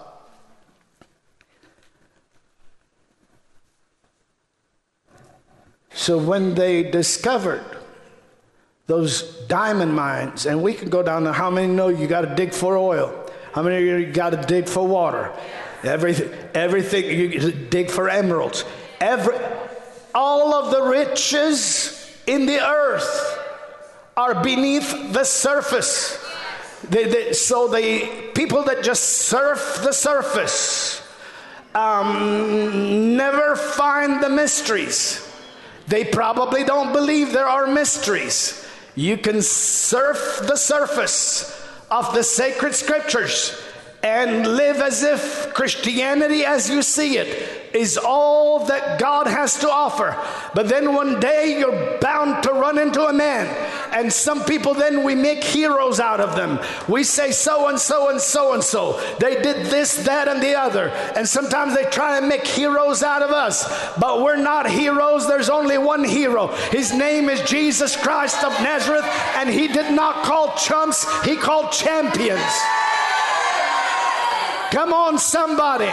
So when they discovered those diamond mines, and we can go down to how many know you got to dig for oil? How many you got to dig for water? Everything, everything you dig for emeralds. Every, all of the riches in the earth are beneath the surface. They, they, so the people that just surf the surface um, never find the mysteries. They probably don't believe there are mysteries. You can surf the surface of the sacred scriptures and live as if Christianity as you see it is all that God has to offer. But then one day you're bound to run into a man. And some people then we make heroes out of them. We say so and so and so and so. They did this, that, and the other. And sometimes they try and make heroes out of us. But we're not heroes. There's only one hero. His name is Jesus Christ of Nazareth. And he did not call chumps, he called champions. Come on, somebody.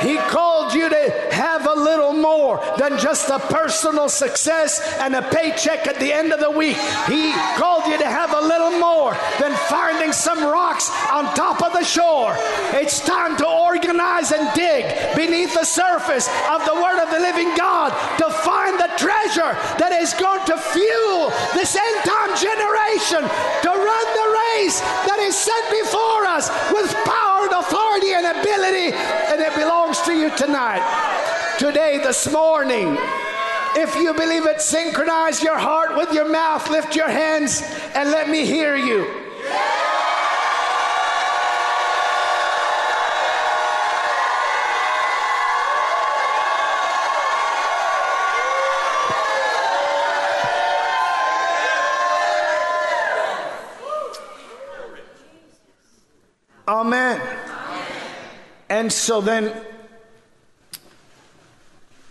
He called you to have a little more than just a personal success and a paycheck at the end of the week. He called you to have a little more than finding some rocks on top of the shore. It's time to organize and dig beneath the surface of the Word of the living God to find the treasure that is going to fuel this end time generation to run the race that is set before us with power and authority and ability, and it belongs belongs to you tonight, today, this morning. If you believe it, synchronize your heart with your mouth, lift your hands, and let me hear you. Amen. And so then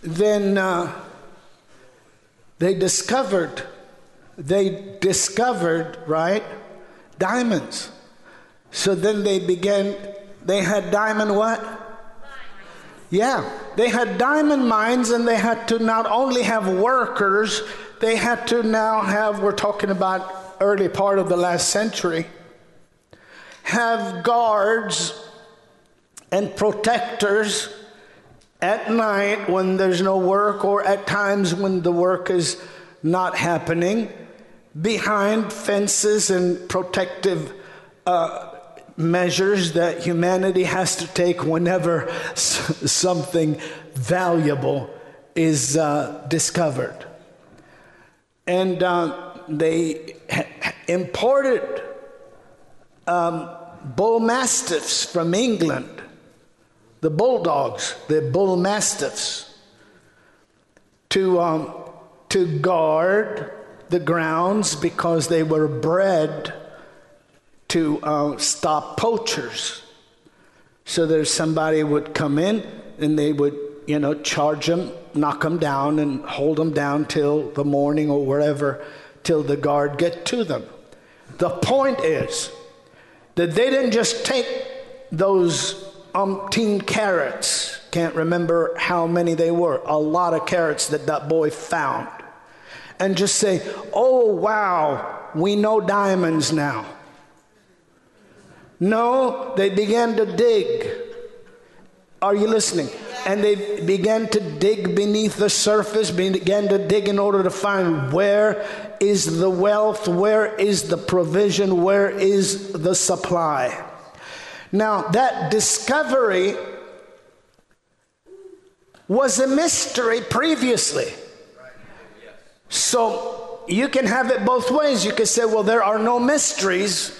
then uh, they discovered, they discovered, right, diamonds. So then they began, they had diamond what? Yeah, they had diamond mines and they had to not only have workers, they had to now have, we're talking about early part of the last century, have guards and protectors at night when there's no work, or at times when the work is not happening, behind fences and protective uh, measures that humanity has to take whenever something valuable is uh, discovered. And uh, they imported um, bull mastiffs from England the bulldogs, the bull mastiffs, to, um, to guard the grounds because they were bred to uh, stop poachers. So there's somebody would come in and they would, you know, charge them, knock them down, and hold them down till the morning or wherever, till the guard get to them. The point is that they didn't just take those umpteen carats. Can't remember how many they were. A lot of carats that that boy found. And just say, oh, wow, we know diamonds now. No, they began to dig. Are you listening? And they began to dig beneath the surface, began to dig in order to find where is the wealth, where is the provision, where is the supply. Now, that discovery was a mystery previously. So you can have it both ways. You can say, well, there are no mysteries,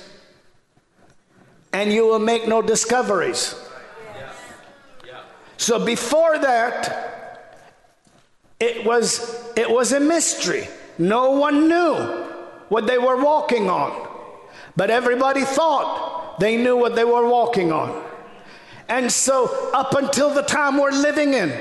and you will make no discoveries. So before that, it was, it was a mystery. No one knew what they were walking on. But everybody thought they knew what they were walking on. And so, up until the time we're living in,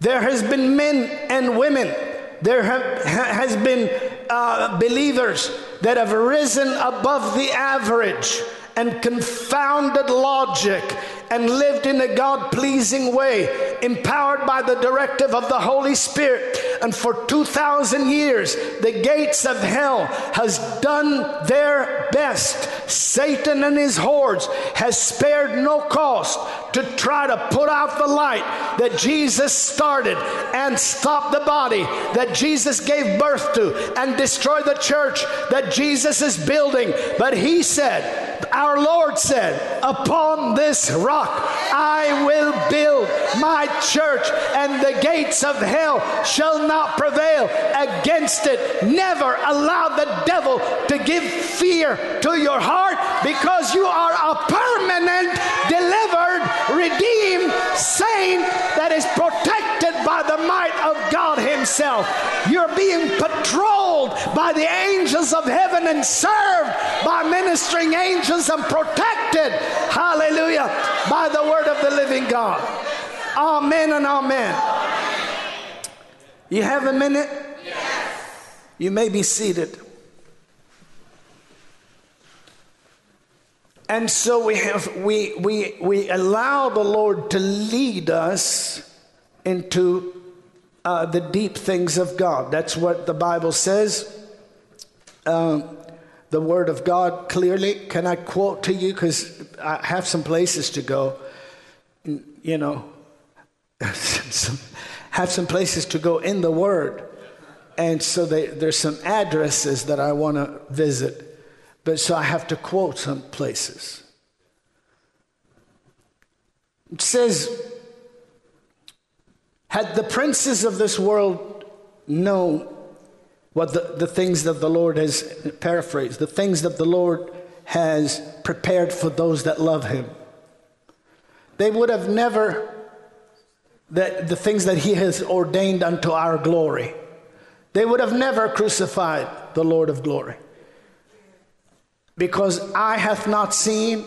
there has been men and women, there have, has been uh, believers that have risen above the average and confounded logic and lived in a God pleasing way, empowered by the directive of the Holy Spirit. And for 2,000 years, the gates of hell has done their best. Satan and his hordes has spared no cost to try to put out the light that Jesus started and stop the body that Jesus gave birth to and destroy the church that Jesus is building. But he said, our Lord said, Upon this rock I will build my church, and the gates of hell shall not prevail against it. Never allow the devil to give fear to your heart because you are a permanent, Himself. You're being patrolled by the angels of heaven and served by ministering angels and protected, hallelujah, by the word of the living God. Amen and amen. You have a minute? Yes. You may be seated. And so we have we we we allow the Lord to lead us into uh, the deep things of God. That's what the Bible says. Um, the Word of God clearly. Can I quote to you? Because I have some places to go. You know, (laughs) have some places to go in the Word. And so they, there's some addresses that I want to visit. But so I have to quote some places. It says, had the princes of this world known what the, the things that the Lord has paraphrased, the things that the Lord has prepared for those that love him, they would have never that the things that he has ordained unto our glory. They would have never crucified the Lord of glory. Because eye hath not seen,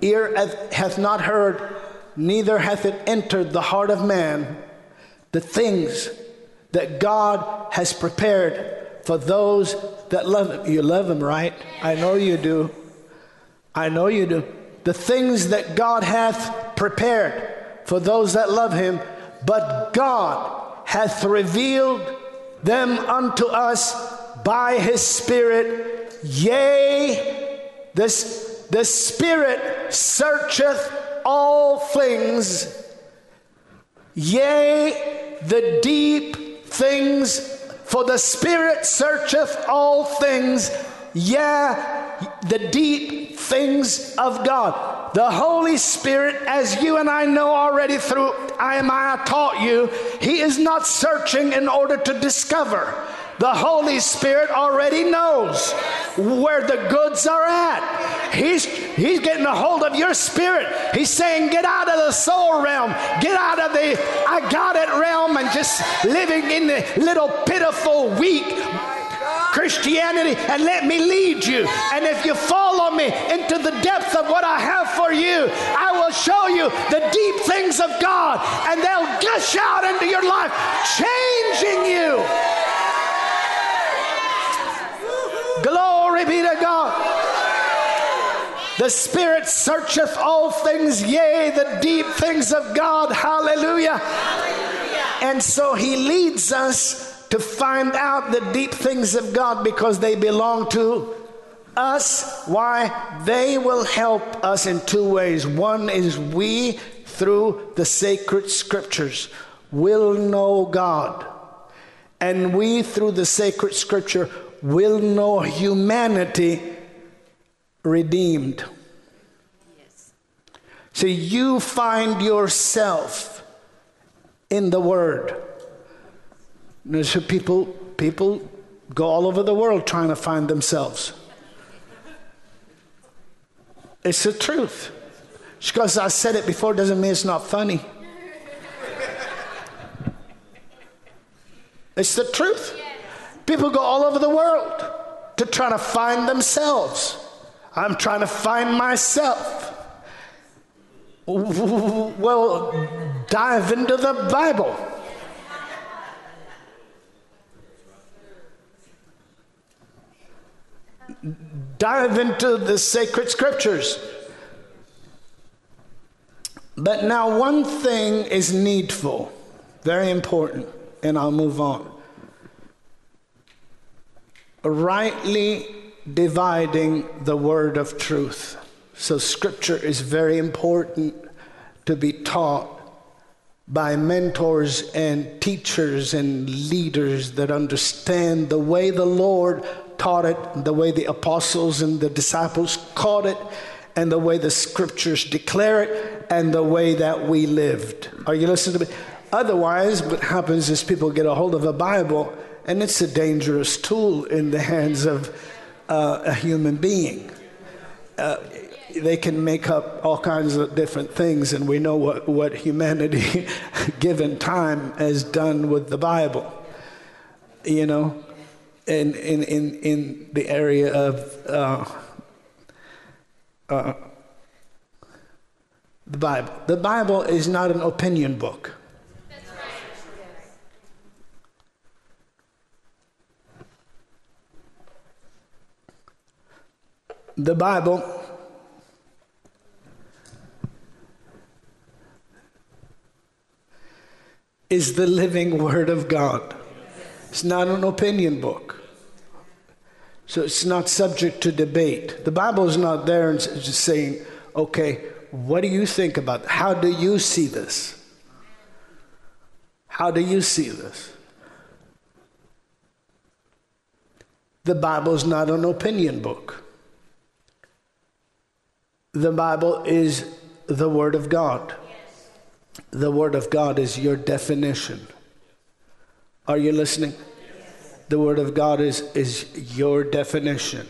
ear hath not heard, neither hath it entered the heart of man the things that God has prepared for those that love Him. You love Him, right? I know you do. I know you do. The things that God hath prepared for those that love Him, but God hath revealed them unto us by His Spirit. Yea, this, the Spirit searcheth all things. Yea, the deep things, for the Spirit searcheth all things, yeah, the deep things of God. The Holy Spirit, as you and I know already through IMI taught you, He is not searching in order to discover. The Holy Spirit already knows where the goods are at. He's, he's getting a hold of your spirit. He's saying, Get out of the soul realm, get out of the I got it realm, and just living in the little pitiful, weak Christianity and let me lead you. And if you follow me into the depth of what I have for you, I will show you the deep things of God, and they'll gush out into your life, changing you. Glory be to God. The Spirit searcheth all things, yea, the deep things of God. Hallelujah. Hallelujah. And so He leads us to find out the deep things of God because they belong to us. Why? They will help us in two ways. One is we, through the sacred scriptures, will know God. And we, through the sacred scripture, will know humanity redeemed. Yes. So you find yourself in the Word. And So people, people go all over the world trying to find themselves. It's the truth. Just because I said it before doesn't mean it's not funny. It's the truth. People go all over the world to try to find themselves. I'm trying to find myself. Well, dive into the Bible. dive into the sacred scriptures. But now, one thing is needful, very important, and I'll move on. Rightly dividing the word of truth. So, scripture is very important to be taught by mentors and teachers and leaders that understand the way the Lord taught it, the way the apostles and the disciples caught it, and the way the scriptures declare it, and the way that we lived. Are you listening to me? Otherwise, what happens is people get a hold of a Bible, and it's a dangerous tool in the hands of uh, a human being. Uh, they can make up all kinds of different things, and we know what, what humanity, (laughs) given time, has done with the Bible. You know, in, in, in, in the area of uh, uh, the Bible. The Bible is not an opinion book. The Bible is the living Word of God. It's not an opinion book. So it's not subject to debate. The Bible is not there and just saying, okay, what do you think about that? How do you see this? How do you see this? The Bible is not an opinion book. The Bible is the Word of God the Word of God is your definition. Are you listening? The Word of God is, is your definition.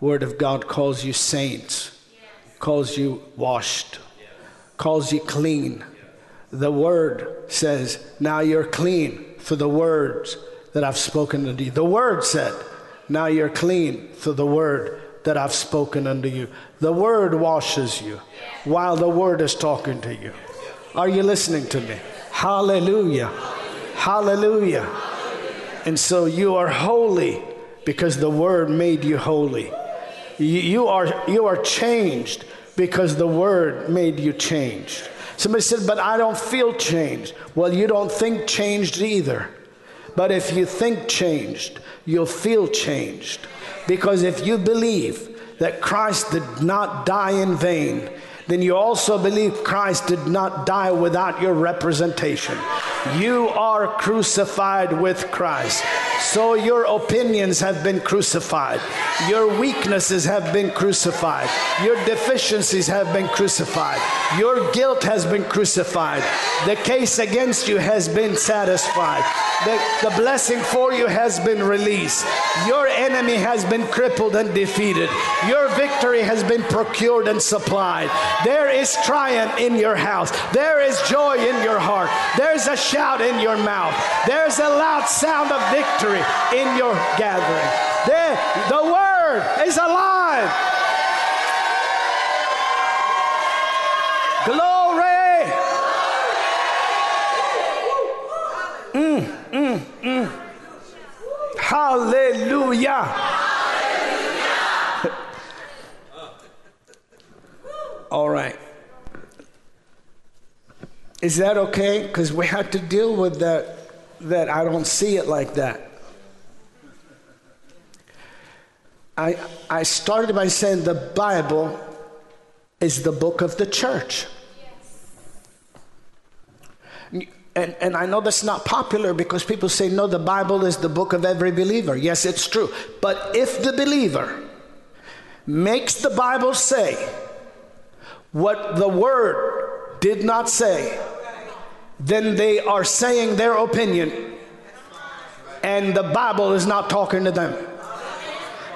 Word of God calls you saints, calls you washed, calls you clean. The Word says, Now you're clean for the words that I've spoken unto you. The Word said, Now you're clean for the Word that I've spoken unto you. The Word washes you while the Word is talking to you. Are you listening to me? Hallelujah. Hallelujah. And so you are holy because the word made you holy. You are, you are changed because the word made you changed. Somebody said, But I don't feel changed. Well, you don't think changed either. But if you think changed, you'll feel changed. Because if you believe that Christ did not die in vain, then you also believe Christ did not die without your representation. You are crucified with Christ. So your opinions have been crucified. Your weaknesses have been crucified. Your deficiencies have been crucified. Your guilt has been crucified. The case against you has been satisfied. The, the blessing for you has been released. Your enemy has been crippled and defeated. Your victory has been procured and supplied. There is triumph in your house. There is joy in your heart. There's a shout in your mouth. There's a loud sound of victory in your gathering. There, the word is alive. Glory. Mm, mm, mm. Hallelujah. All right. Is that okay? Because we had to deal with that, that I don't see it like that. I, I started by saying the Bible is the book of the church. And, and I know that's not popular because people say, no, the Bible is the book of every believer. Yes, it's true. But if the believer makes the Bible say, what the word did not say, then they are saying their opinion, and the Bible is not talking to them.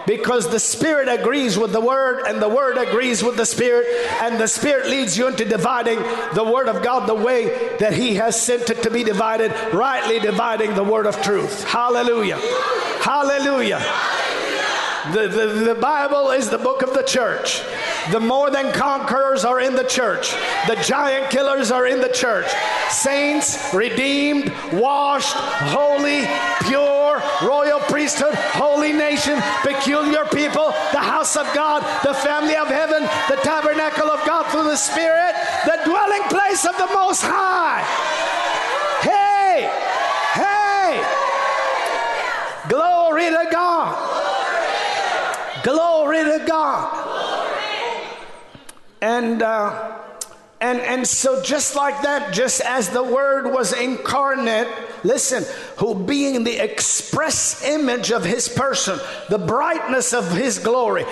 Because the Spirit agrees with the Word, and the Word agrees with the Spirit, and the Spirit leads you into dividing the Word of God the way that He has sent it to be divided, rightly dividing the Word of truth. Hallelujah. Hallelujah. The, the, the Bible is the book of the church. The more than conquerors are in the church. The giant killers are in the church. Saints, redeemed, washed, holy, pure, royal priesthood holy nation, peculiar people, the house of God, the family of heaven, the tabernacle of God through the Spirit, the dwelling place of the Most High. Hey, hey, glory to God. Glory to God. And uh, and and so just like that, just as the Word was incarnate listen, who being the express image of his person, the brightness of his glory.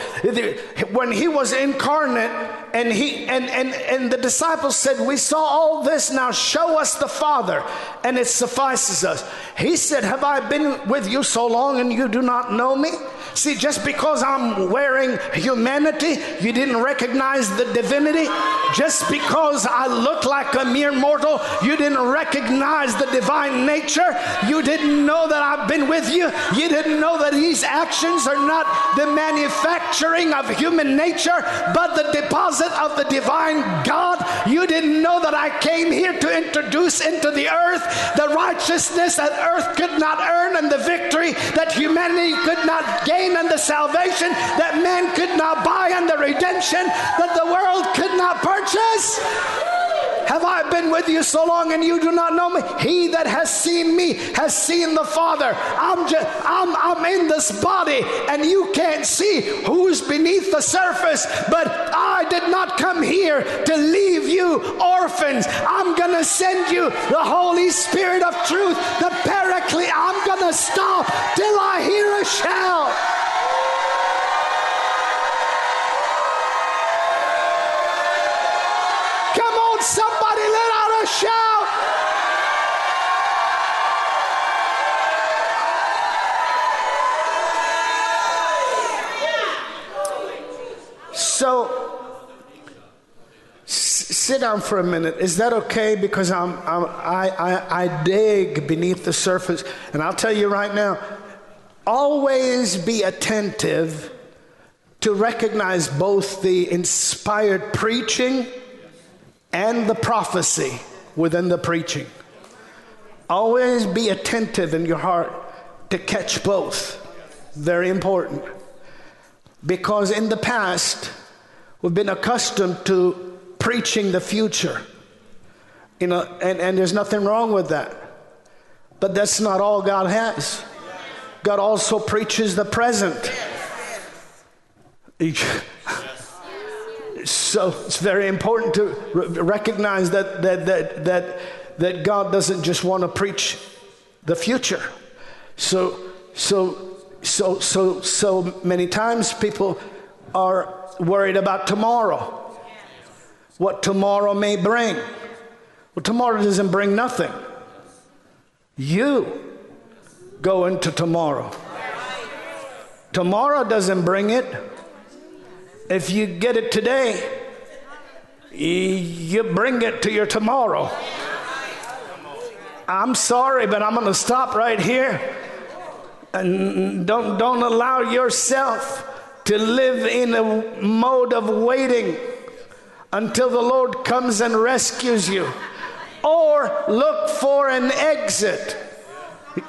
When he was incarnate, and he and and and the disciples said, "We saw all this. Now show us the Father, and it suffices us." He said, "Have I been with you so long, and you do not know me?" See, just because I'm wearing humanity, you didn't recognize the divinity. Just because I look like a mere mortal, you didn't recognize the divine nature. You didn't know that I've been with you. You didn't know that these actions are not the manufacturing of human nature, but the deposit of the divine God. You didn't know that I came here to introduce into the earth the righteousness that earth could not earn and the victory that humanity could not gain and the salvation that man could not buy and the redemption that the world could not purchase? Have I been with you so long and you do not know me? He that has seen me has seen the Father. I'm just I'm I'm in this body and you can't see who's beneath the surface, but I did not come here to leave you orphans. I'm gonna send you the Holy Spirit of truth. Gonna stop till I hear a shout. Sit down for a minute. Is that okay? Because I'm, I'm, I, I, I dig beneath the surface. And I'll tell you right now always be attentive to recognize both the inspired preaching and the prophecy within the preaching. Always be attentive in your heart to catch both. Very important. Because in the past, we've been accustomed to preaching the future. You know, and, and there's nothing wrong with that. But that's not all God has. God also preaches the present. So it's very important to recognize that, that, that, that, that God doesn't just want to preach the future. So, so, so, so, so many times people are worried about tomorrow, what tomorrow may bring. Well, tomorrow doesn't bring nothing. You go into tomorrow. Tomorrow doesn't bring it. If you get it today, you bring it to your tomorrow. I'm sorry, but I'm going to stop right here. And don't, don't allow yourself to live in a mode of waiting until the Lord comes and rescues you. Or look for an exit.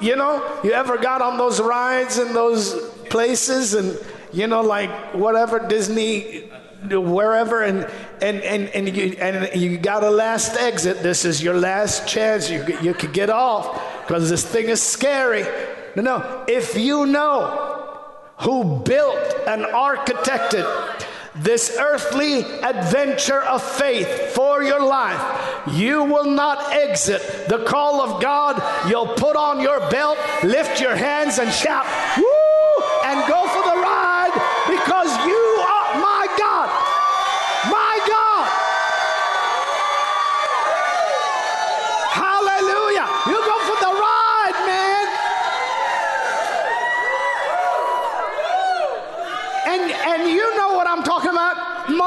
You know, you ever got on those rides in those places and you know, like whatever Disney, wherever, and and and and you and you got a last exit. This is your last chance. You you could get off because this thing is scary. No, no. If you know who built and architected this earthly adventure of faith for your life, you will not exit the call of God. You'll put on your belt, lift your hands, and shout, "Woo!" and go for the ride because you are my God. My God. Hallelujah. You go for the ride, man. And and you know what I'm talking about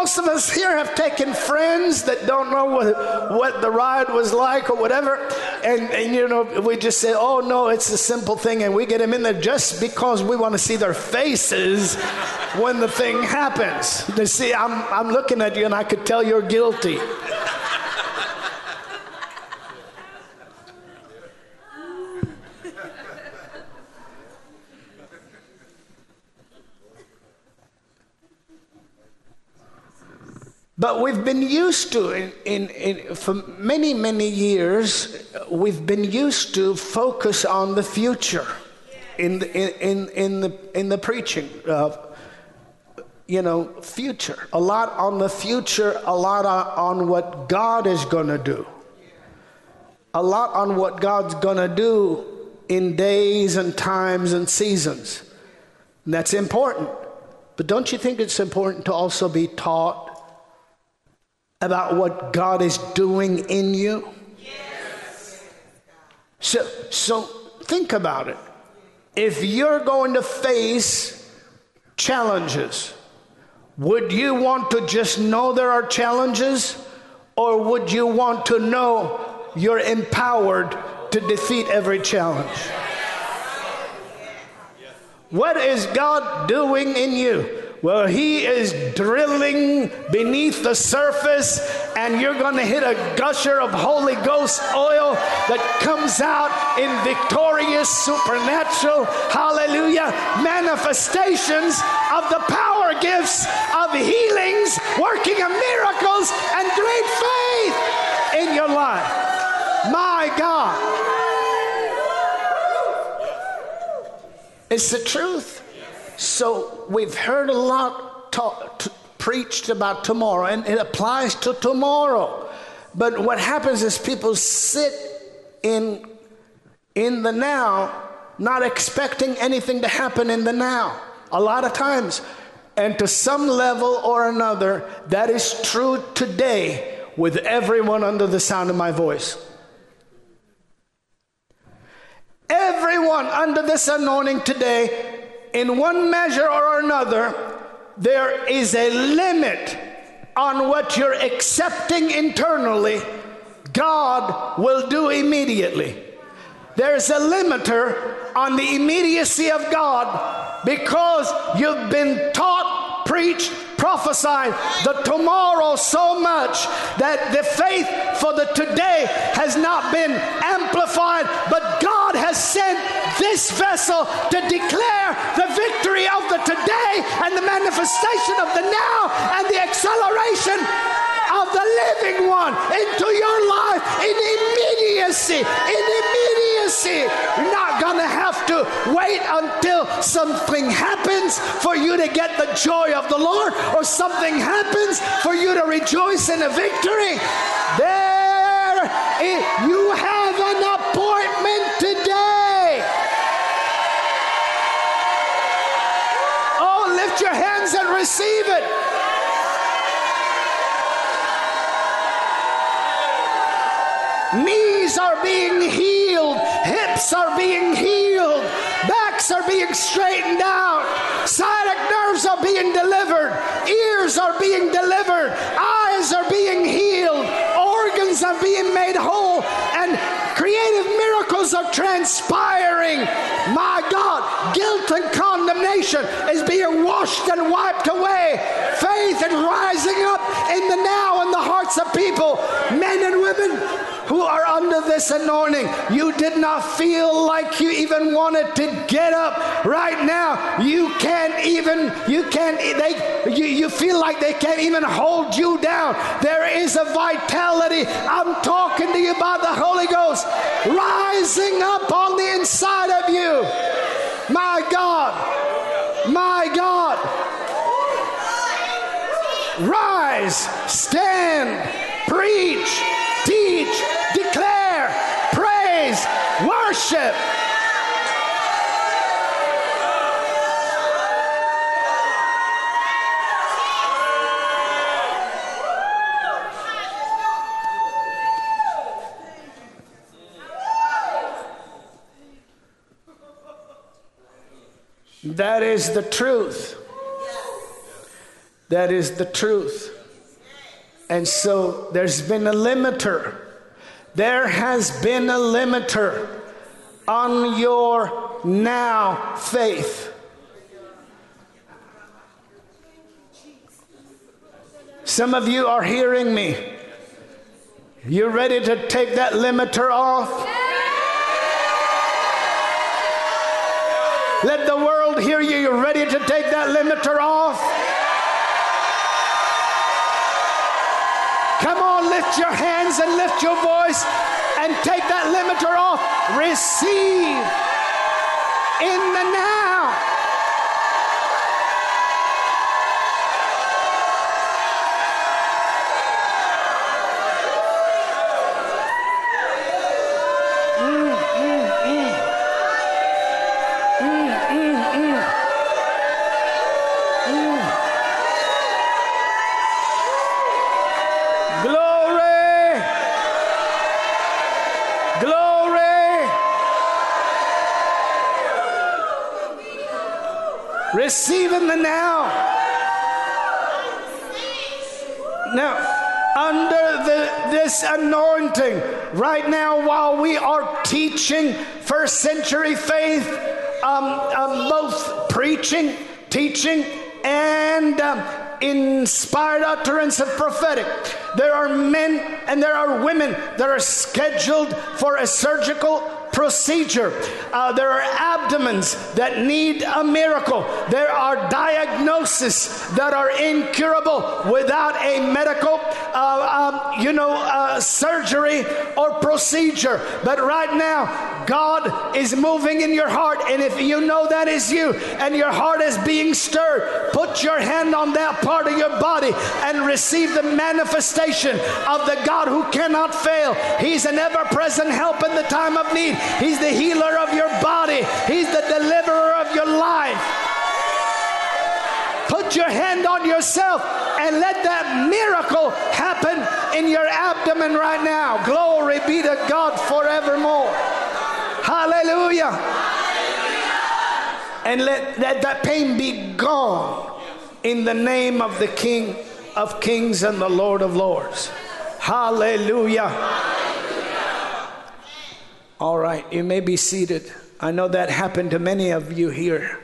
most of us here have taken friends that don't know what, what the ride was like or whatever. And, and, you know, we just say, oh, no, it's a simple thing. And we get them in there just because we want to see their faces when the thing happens. You see, I'm, I'm looking at you and I could tell you're guilty. But we've been used to, in, in, in, for many, many years, we've been used to focus on the future in the, in, in, the, in the preaching. Uh, you know, future. A lot on the future, a lot on what God is going to do. A lot on what God's going to do in days and times and seasons. And that's important. But don't you think it's important to also be taught about what God is doing in you? Yes. So, so think about it. If you're going to face challenges, would you want to just know there are challenges? Or would you want to know you're empowered to defeat every challenge? What is God doing in you? Well, he is drilling beneath the surface, and you're going to hit a gusher of Holy Ghost oil that comes out in victorious, supernatural, hallelujah, manifestations of the power gifts of healings, working of miracles, and great faith in your life. My God. It's the truth. So we've heard a lot t- preached about tomorrow, and it applies to tomorrow. But what happens is people sit in, in the now, not expecting anything to happen in the now. A lot of times. And to some level or another, that is true today with everyone under the sound of my voice. Everyone under this anointing today in one measure or another, there is a limit on what you're accepting internally, God will do immediately. There's a limiter on the immediacy of God because you've been taught, preached, prophesied the tomorrow so much that the faith for the today has not been amplified, but God has sent this vessel to declare the victory of the today and the manifestation of the now and the acceleration of the living one into your life in immediacy. In immediacy. You're not going to have to wait until something happens for you to get the joy of the Lord or something happens for you to rejoice in a victory. There, you have an appointment Lift your hands and receive it. Knees are being healed, hips are being healed, backs are being straightened out, sciatic nerves are being delivered, ears are being delivered, eyes are being healed, organs are being made whole, and creative miracles are transpiring. My God, guilt and condemnation is being washed and wiped away. Faith is rising up in the now in the hearts of people, men and women who are under this anointing, you did not feel like you even wanted to get up right now. You can't even, you can't, they, you, you feel like they can't even hold you down. There is a vitality. I'm talking to you about the Holy Ghost rising up on the inside of you. My God, my God. Rise, stand, preach, teach, declare, praise, worship. That is the truth. That is the truth. And so there's been a limiter. There has been a limiter on your now faith. Some of you are hearing me. You ready to take that limiter off? Let the. Ready to take that limiter off? Come on, lift your hands and lift your voice and take that limiter off. Receive in the now. Are teaching first century faith, um, um, both preaching, teaching, and um, inspired utterance of prophetic. There are men and there are women that are scheduled for a surgical procedure. Uh, there are abdomens that need a miracle. There are diagnoses that are incurable without a medical, uh, um, you know, uh, surgery or procedure. But right now, God is moving in your heart. And if you know that is you and your heart is being stirred, put your hand on that part of your body and receive the manifestation of the God who cannot fail. He's an ever present help in the time of need. He's the healer of your body, He's the deliverer of your life. Put your hand on yourself and let that miracle happen in your abdomen right now. Glory be to God forevermore. Hallelujah. And let, let that pain be gone in the name of the King of Kings and the Lord of Lords. Hallelujah. All right, you may be seated. I know that happened to many of you here.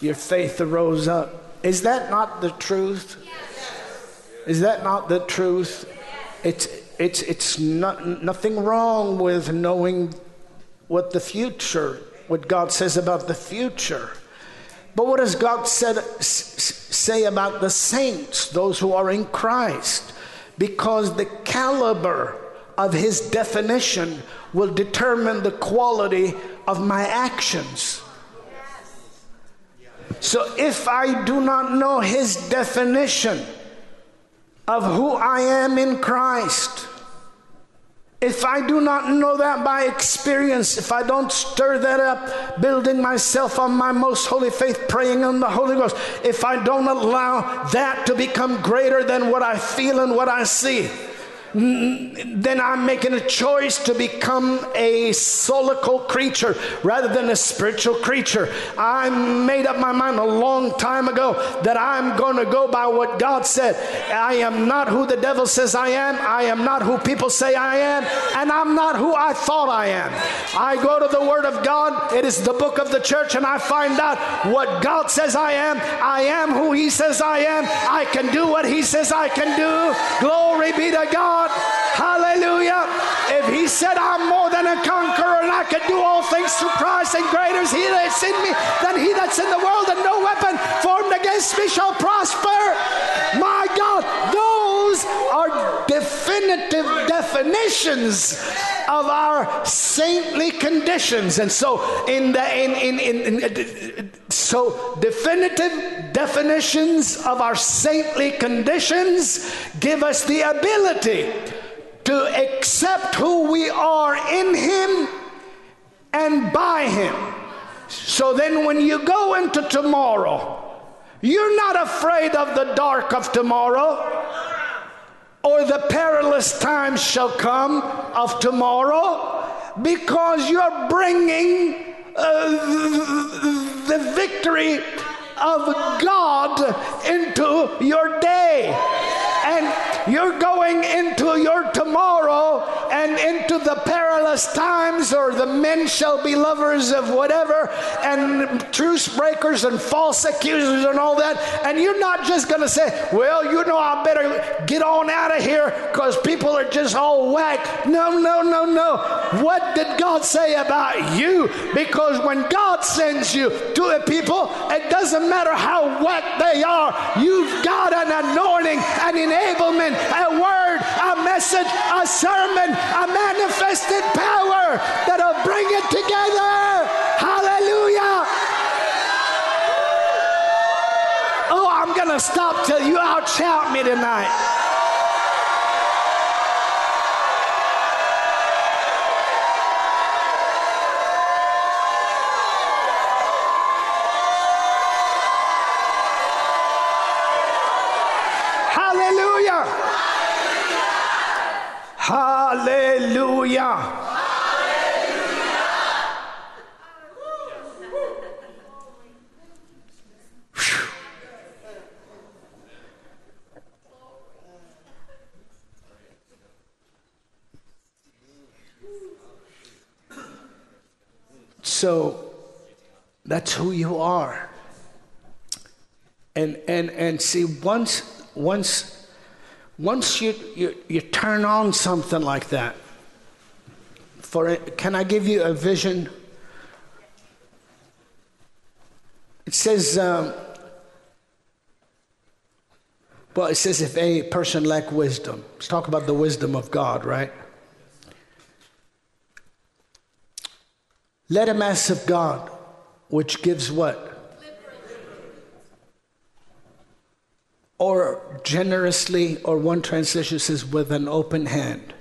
Your faith arose up. Is that not the truth? Is that not the truth? It's, it's, it's not, nothing wrong with knowing what the future, what God says about the future. But what does God said, say about the saints, those who are in Christ? Because the caliber of his definition will determine the quality of my actions. So if I do not know his definition of who I am in Christ, if I do not know that by experience, if I don't stir that up, building myself on my most holy faith, praying on the Holy Ghost, if I don't allow that to become greater than what I feel and what I see, then I'm making a choice to become a solical creature rather than a spiritual creature. I made up my mind a long time ago that I'm going to go by what God said. I am not who the devil says I am, I am not who people say I am, and I'm not who I thought I am. I go to the Word of God, it is the book of the church, and I find out what God says I am. I am who He says I am. I can do what He says I can do. Glory be to God. God. Hallelujah. If he said, I'm more than a conqueror and I can do all things through Christ and greater is he that's in me than he that's in the world, and no weapon formed against me shall prosper. My God, those are definitive definitions of our saintly conditions. And so, in the in, in, in, in so definitive definitions of our saintly conditions give us the ability to accept who we are in Him and by Him. So then, when you go into tomorrow, you're not afraid of the dark of tomorrow or the perilous times shall come of tomorrow because you're bringing uh, the victory of God into your day. And you're going into your tomorrow and into the perilous times, or the men shall be lovers of whatever, and truce breakers and false accusers and all that. And you're not just going to say, well, you know, I better get on out of here because people are just all whack. No, no, no, no. What did God say about you? Because when God sends you to a people, it doesn't matter how whack they are, you've got an anointing, an enablement, a word, a message, a sermon, a manifested power that'll bring it together. Hallelujah. Oh, I'm going to stop till you outshout me tonight. Hallelujah. So that's who you are. And and and see once once once you, you, you turn on something like that, for it, can I give you a vision? It says, um, well, it says if a person lack wisdom. Let's talk about the wisdom of God, right? Let him ask of God, which gives what? Or generously, or one translation says, with an open hand,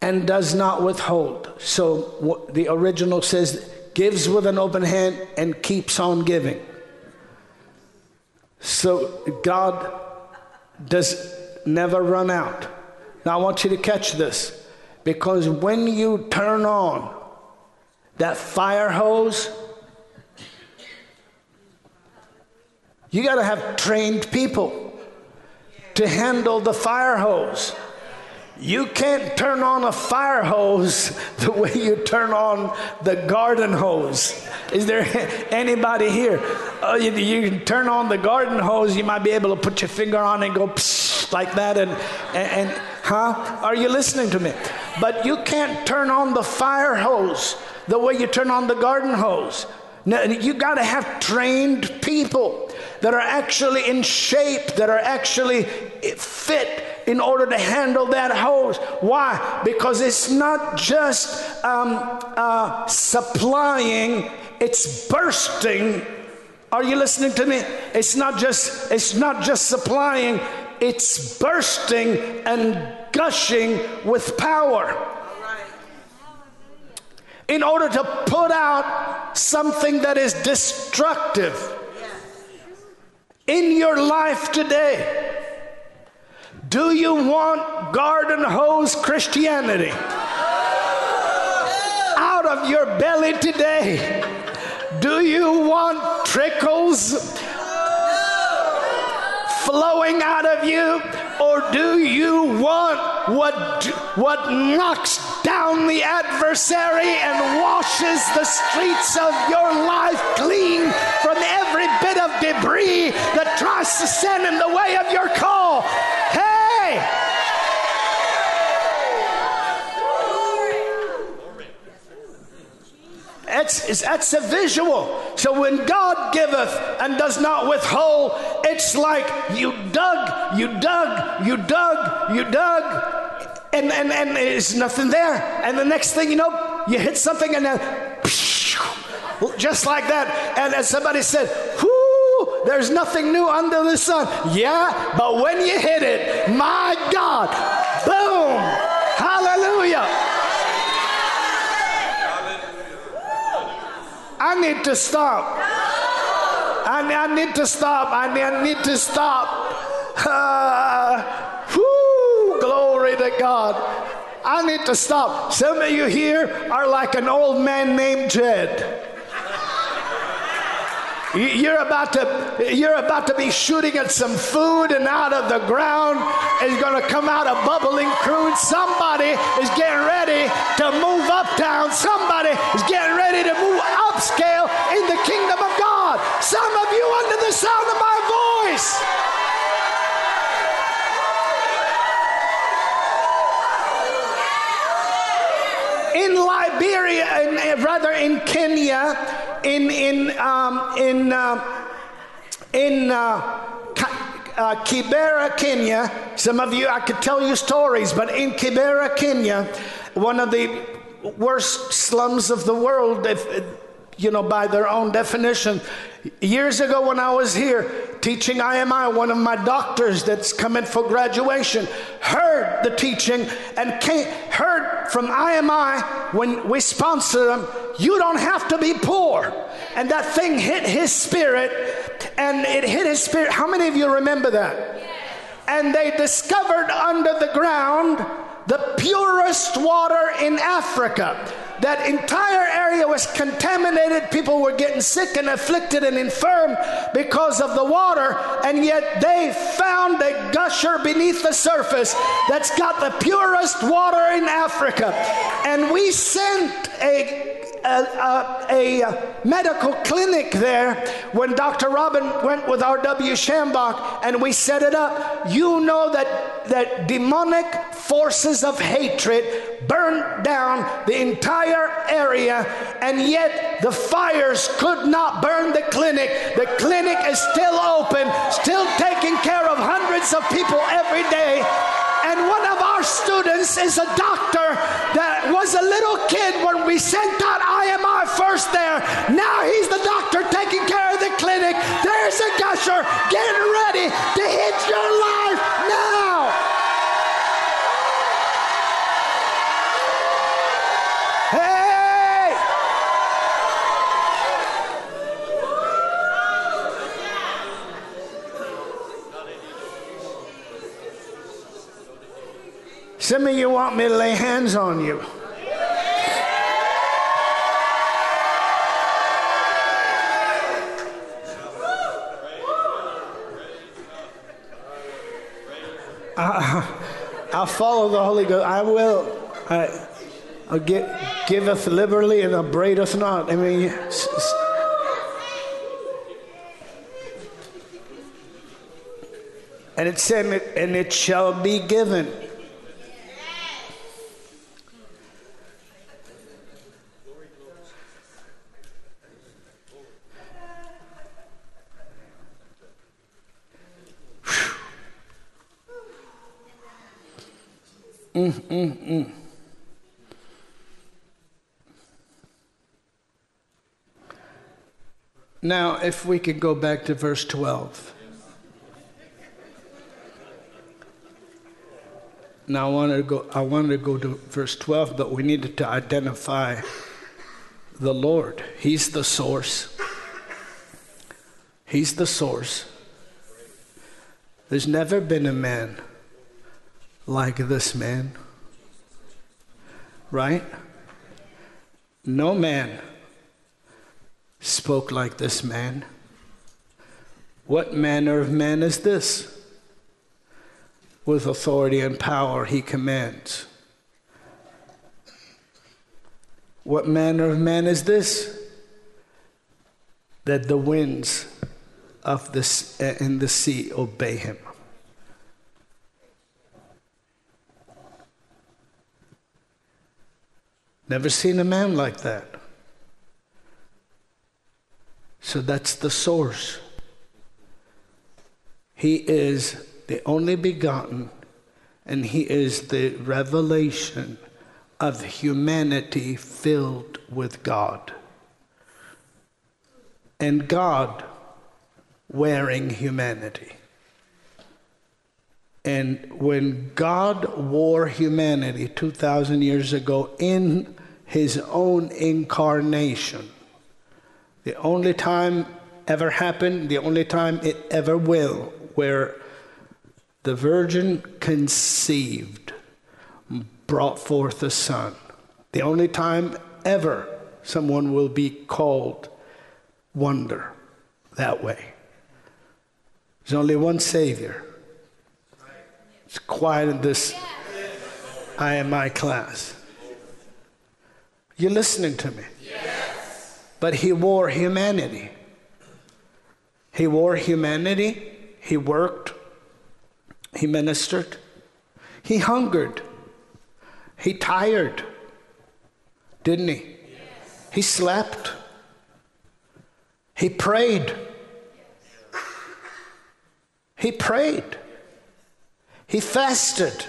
and does not withhold. So the original says, gives with an open hand and keeps on giving. So God does never run out. Now I want you to catch this because when you turn on that fire hose, You got to have trained people to handle the fire hose. You can't turn on a fire hose (laughs) the way you turn on the garden hose. Is there (laughs) anybody here? Uh, you, you, can turn on the garden hose, you might be able to put your finger on and go like that, and, and, and huh? Are you listening to me? But you can't turn on the fire hose the way you turn on the garden hose. You got to have trained people that are actually in shape, that are actually fit in order to handle that hose. Why? Because it's not just um, uh, supplying, it's bursting. Are you listening to me? It's not just it's not just supplying, it's bursting and gushing with power. In order to put out something that is destructive in your life today? Do you want garden hose Christianity? Out of your belly today? Do you want trickles flowing out of you? Or do you want what, what knocks down the adversary and washes the streets of your life clean from every of debris that tries to stand in the way of your call? Hey! That's, that's a visual. So when God giveth and does not withhold, it's like you dug, you dug, you dug, you dug, and, and, and there's nothing there. And the next thing you know, you hit something and then (laughs) just like that. And as somebody said, whoo, there's nothing new under the sun. Yeah, but when you hit it, my God, boom, hallelujah. I need to stop. I, I need to stop. I need, I need to stop. (laughs) Uh, whoo, glory to God. I need to stop. Some of you here are like an old man named Jed. You're about to you're about to be shooting at some food and out of the ground is going to come out a bubbling crude. Somebody is getting ready to move uptown. Somebody is getting ready to move upscale in the kingdom of God. Some of you under the sound of my voice. in Liberia, in, eh, rather in Kenya, in in um, in uh, in uh, uh, Kibera, Kenya. Some of you, I could tell you stories, but in Kibera, Kenya, one of the worst slums of the world, if, you know, by their own definition. Years ago, when I was here teaching IMI, one of my doctors that's coming for graduation heard the teaching and came, heard from IMI when we sponsor them, you don't have to be poor. And that thing hit his spirit, and it hit his spirit. How many of you remember that? And they discovered under the ground the purest water in Africa that entire area was contaminated. People were getting sick and afflicted and infirm because of the water, and yet they found a gusher beneath the surface that's got the purest water in Africa. And we sent a a, a, a, uh, medical clinic there when Dr. Robin went with R.W. Schambach and we set it up. You know that, that demonic forces of hatred burned down the entire area, and yet the fires could not burn the clinic. The clinic is still open, still taking care of hundreds of people every day. And one of our students is a doctor that was a little kid when we sent out IMI first there. Now he's the doctor taking care of the clinic. There's a gusher getting ready to hit Some of you want me to lay hands on you. I, I'll follow the Holy Ghost. I will. I, I'll get, giveth liberally and upbraideth not. I mean, and it said, and it shall be given. Mm, mm, mm. Now, if we could go back to verse 12. Now, I wanted to go, I wanted to go to verse 12, but we needed to identify the Lord. He's the source. He's the source. There's never been a man like this man. Right? No man spoke like this man. What manner of man is this? With authority and power he commands. What manner of man is this? That the winds of this eh, and the sea obey him. Never seen a man like that. So that's the source. He is the only begotten, and He is the revelation of humanity filled with God. And God wearing humanity. And when God wore humanity 2,000 years ago in his own incarnation, the only time ever happened, the only time it ever will, where the virgin conceived, brought forth a son. The only time ever someone will be called wonder. that way. There's only one Savior. It's quiet in this I class. You're listening to me? Yes. But he wore humanity. He wore humanity. He worked. He ministered. He hungered. He tired. Didn't he? Yes. He slept. He prayed. He prayed. He fasted.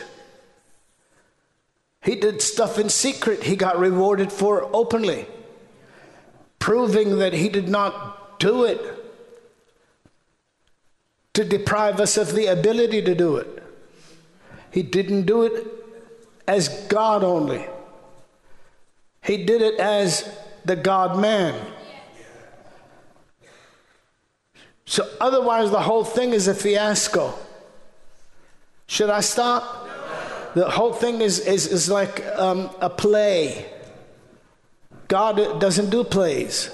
He did stuff in secret he got rewarded for openly, proving that he did not do it to deprive us of the ability to do it. He didn't do it as God only, he did it as the God man. So, otherwise, the whole thing is a fiasco. Should I stop? The whole thing is, is, is like um, a play. God doesn't do plays.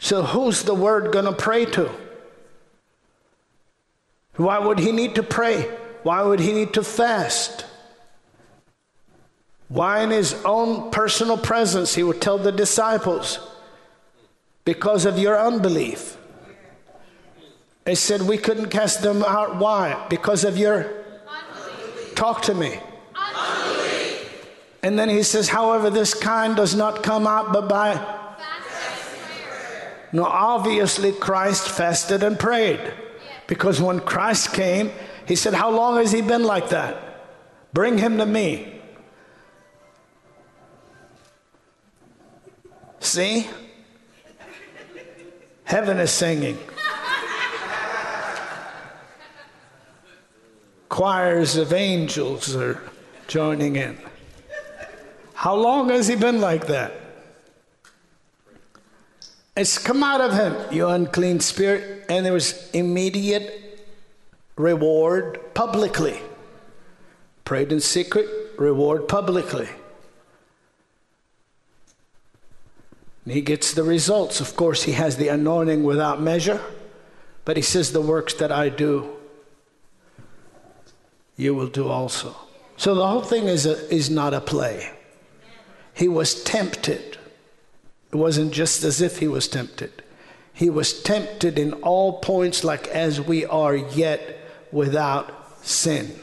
So, who's the word going to pray to? Why would he need to pray? Why would he need to fast? Why, in his own personal presence, he would tell the disciples, because of your unbelief. They said we couldn't cast them out. Why? Because of your. Unbelief. Talk to me. Unbelief. And then he says, however, this kind does not come out but by. No, obviously, Christ fasted and prayed. Because when Christ came, he said, How long has he been like that? Bring him to me. See? Heaven is singing. Choirs of angels are joining in. How long has he been like that? It's come out of him, you unclean spirit, and there was immediate reward publicly. Prayed in secret, reward publicly. And he gets the results. Of course, he has the anointing without measure, but he says, The works that I do, you will do also. So the whole thing is, a, is not a play. He was tempted. It wasn't just as if he was tempted. He was tempted in all points, like as we are, yet without sin.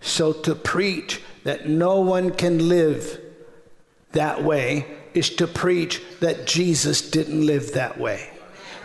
So to preach that no one can live that way is to preach that Jesus didn't live that way.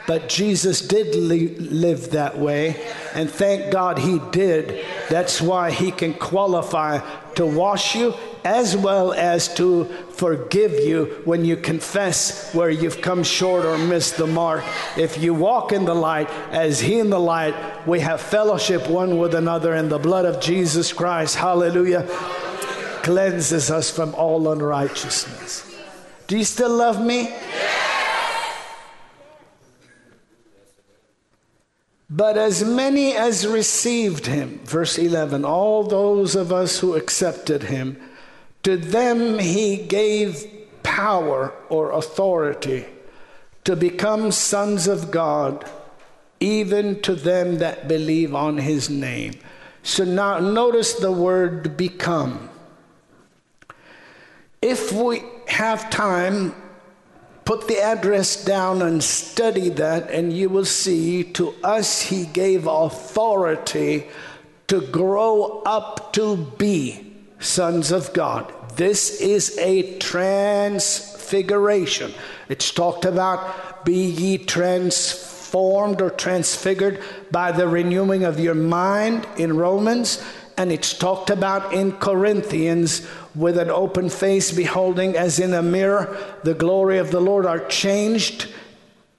But Jesus did live that way, and thank God he did. That's why he can qualify to wash you as well as to forgive you when you confess where you've come short or missed the mark. If you walk in the light as He in the light, we have fellowship one with another, and the blood of Jesus Christ, hallelujah, cleanses us from all unrighteousness. Do you still love me? But as many as received him, verse 11, all those of us who accepted him, to them he gave power or authority to become sons of God, even to them that believe on his name. So now notice the word become. If we have time, Put the address down and study that, and you will see to us he gave authority to grow up to be sons of God. This is a transfiguration. It's talked about be ye transformed or transfigured by the renewing of your mind in Romans, and it's talked about in Corinthians with an open face, beholding as in a mirror the glory of the Lord, are changed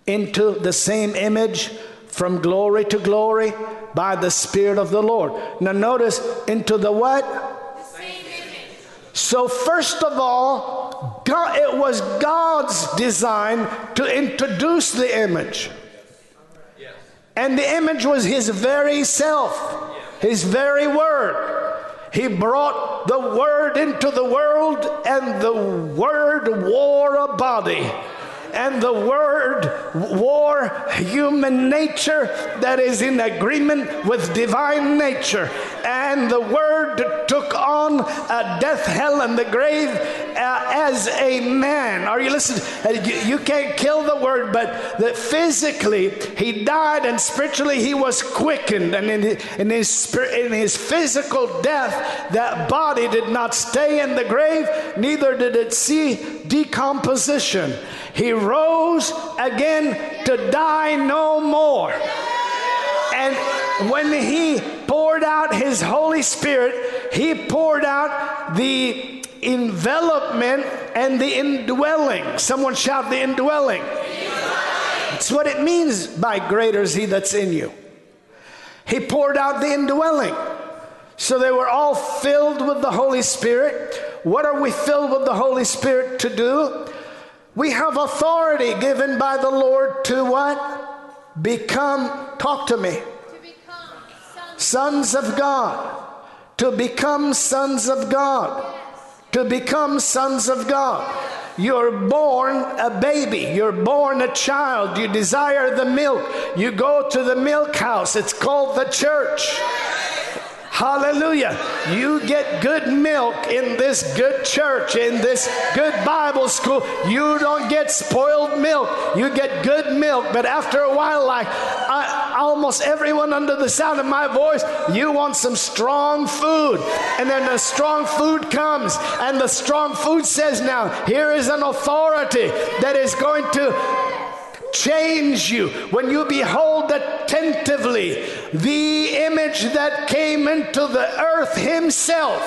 into the same image from glory to glory by the Spirit of the Lord. Now, notice into the what? The So, first of all, God, it was God's design to introduce the image. And the image was His very self, His very word. He brought the Word into the world, and the Word wore a body and the Word wore human nature that is in agreement with divine nature. And the Word took on uh, death, hell, and the grave uh, as a man. Are you listening? Uh, you, you, can't kill the Word, but that physically He died and spiritually He was quickened. And in in his, in his physical death, that body did not stay in the grave, neither did it see decomposition. He rose again to die no more. And when he poured out his Holy Spirit, he poured out the envelopment and the indwelling. Someone shout the indwelling. That's what it means by greater is he that's in you. He poured out the indwelling. So they were all filled with the Holy Spirit. What are we filled with the Holy Spirit to do? We have authority given by the Lord to what? Become, talk to me. To Sons. sons of God. To become sons of God. To become sons of God. You're born a baby. You're born a child. You desire the milk. You go to the milk house. It's called the church. Hallelujah. You get good milk in this good church, in this good Bible school. You don't get spoiled milk. You get good milk. But after a while, like I, almost everyone under the sound of my voice, you want some strong food. And then the strong food comes, and the strong food says, Now, here is an authority that is going to change you when you behold attentively the image that came into the earth himself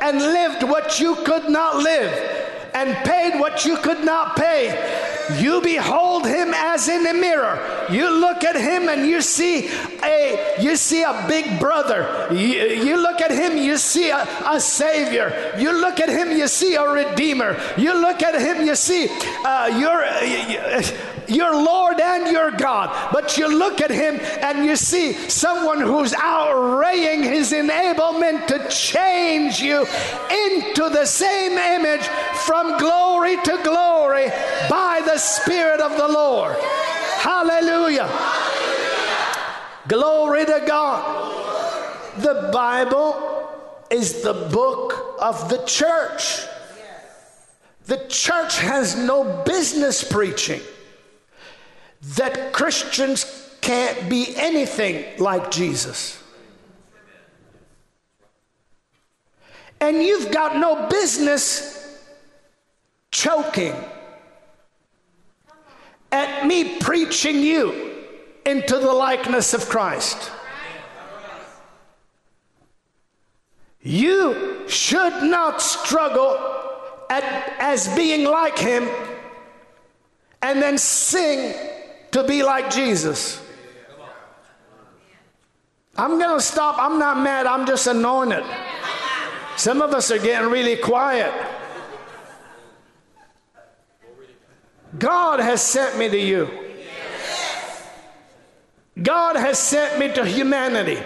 and lived what you could not live and paid what you could not pay. You behold him as in a mirror. You look at him and you see a you see a big brother. You, you look at him, you see a, a, savior. You look at him, you see a redeemer. You look at him, you see uh, your. Uh, your Lord and your God. But you look at him and you see someone who's outraying his enablement to change you into the same image from glory to glory by the Spirit of the Lord. Hallelujah. Glory to God. The Bible is the book of the church. The church has no business preaching that Christians can't be anything like Jesus. And you've got no business choking at me preaching you into the likeness of Christ. You should not struggle at, as being like Him and then sing to be like Jesus. I'm going to stop. I'm not mad. I'm just anointed. Some of us are getting really quiet. God has sent me to you. God has sent me to humanity.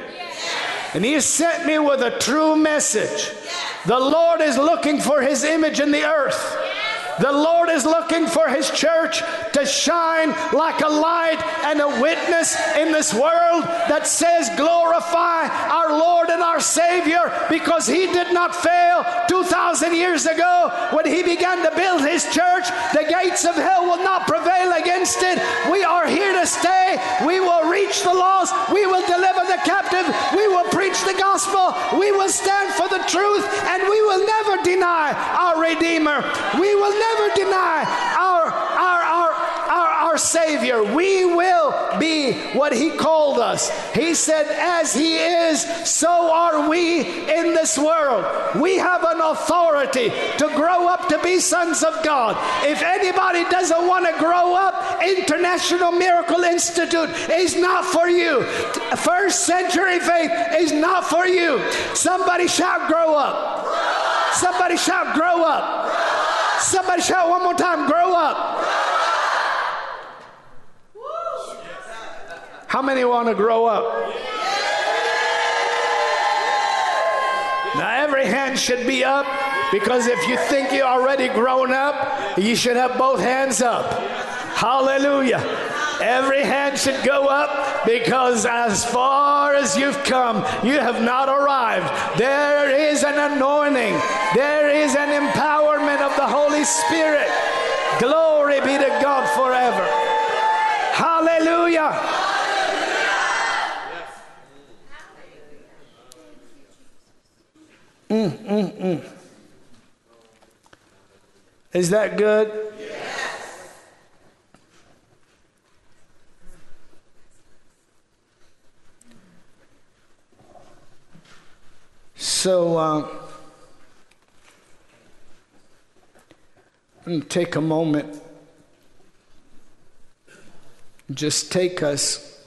And He has sent me with a true message. The Lord is looking for His image in the earth. The Lord is looking for His church to shine like a light and a witness in this world that says, Glorify our Lord and our Savior because He did not fail 2,000 years ago when He began to build His church. The gates of hell will not prevail against it. We are here to stay. We will reach the lost. We will deliver the captive. We will preach the gospel. We will stand for the truth and we will never deny our Redeemer. We will never deny our, Savior. We will be what He called us. He said, As He is, so are we in this world. We have an authority to grow up to be sons of God. If anybody doesn't want to grow up, International Miracle Institute is not for you. First century faith is not for you. Somebody shout, grow up. Somebody shout, grow up. Somebody shout one more time grow up. How many want to grow up? Now, every hand should be up because if you think you're already grown up, you should have both hands up. Hallelujah. Every hand should go up because as far as you've come, you have not arrived. There is an anointing, there is an empowerment of the Holy Spirit. Glory be to God forever. Hallelujah. Mm, mm, mm. Is that good? Yes. So, uh, take a moment. Just take us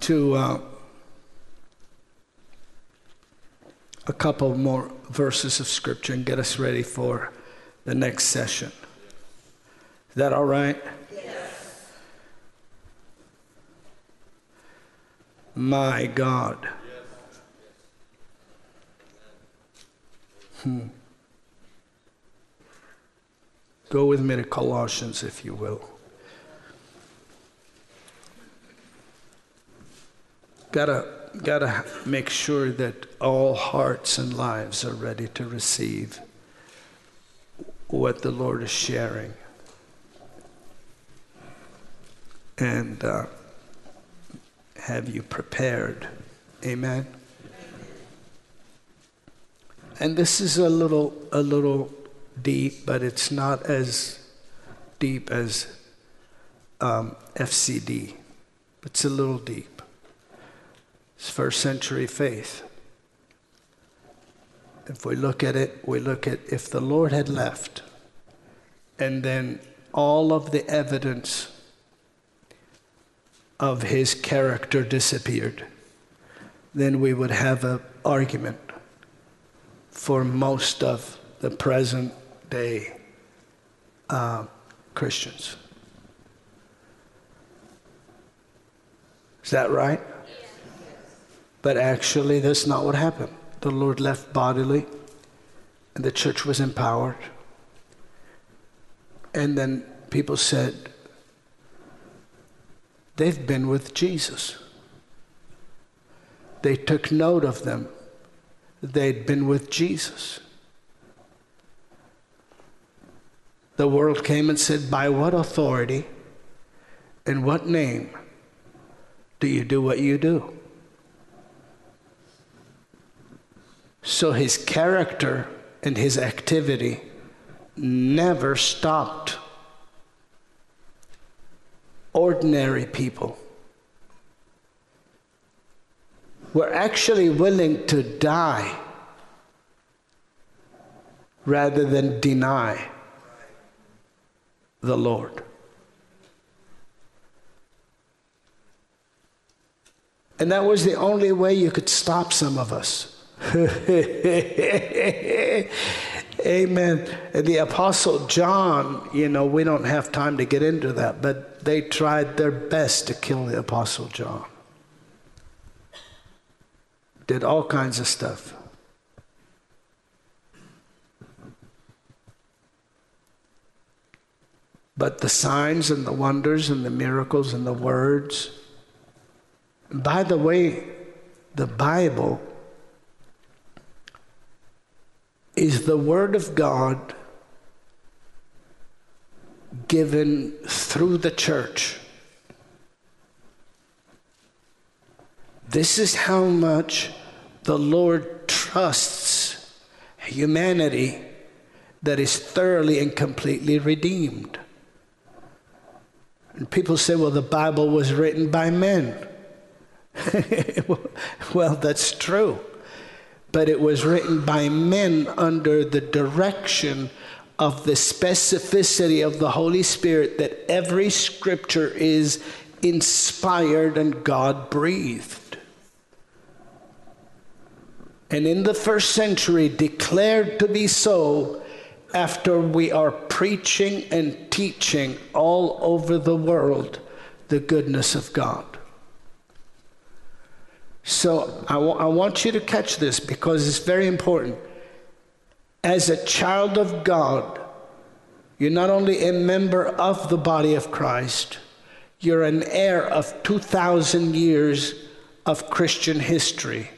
to. Uh, a couple more verses of scripture and get us ready for the next session. Is that all right? Yes. My God. Hmm. Go with me to Colossians, if you will. Gotta got to make sure that all hearts and lives are ready to receive what the Lord is sharing. And uh, have you prepared? Amen. And this is a little a little deep, but it's not as deep as um, FCD. It's a little deep. It's first century faith. If we look at it, we look at if the Lord had left and then all of the evidence of his character disappeared, then we would have an argument for most of the present day uh, Christians. Is that right? But actually, that's not what happened. The Lord left bodily, and the church was empowered. And then people said, they've been with Jesus. They took note of them. They'd been with Jesus. The world came and said, By what authority and what name do you do what you do? So his character and his activity never stopped. Ordinary people were actually willing to die rather than deny the Lord. And that was the only way you could stop some of us. (laughs) Amen. The Apostle John, you know, we don't have time to get into that, but they tried their best to kill the Apostle John. Did all kinds of stuff. But the signs and the wonders and the miracles and the words. by the way, the Bible is the Word of God given through the church. This is how much the Lord trusts humanity that is thoroughly and completely redeemed. And people say, well, the Bible was written by men. (laughs) well, that's true but it was written by men under the direction of the specificity of the Holy Spirit that every scripture is inspired and God breathed. And in the first century, declared to be so after we are preaching and teaching all over the world the goodness of God. So I, w- I want you to catch this because it's very important. As a child of God, You're not only a member of the body of Christ, you're an heir of 2,000 years of Christian history,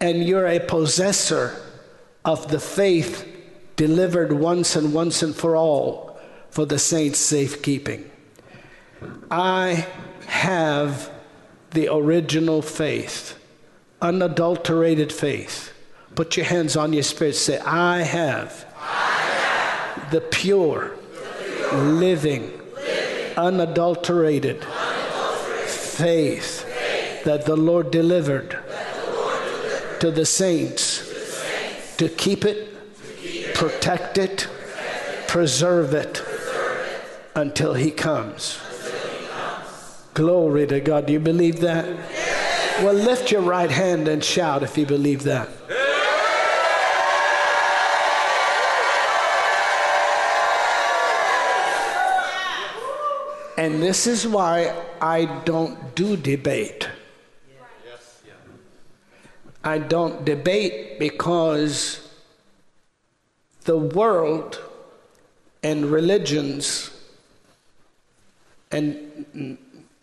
and you're a possessor of the faith delivered once and once and for all for the saints' safekeeping. I have the original faith, unadulterated faith. Put your hands on your spirit. Say, I have, I have the, pure, the pure, living, living unadulterated, unadulterated faith, faith that the Lord delivered, the Lord delivered to the saints, to, the saints, to keep it, to keep protect it, protect it preserve it preserve it until He comes. Glory to God. Do you believe that? Well, lift your right hand and shout if you believe that. And this is why I don't do debate. I don't debate because the world and religions and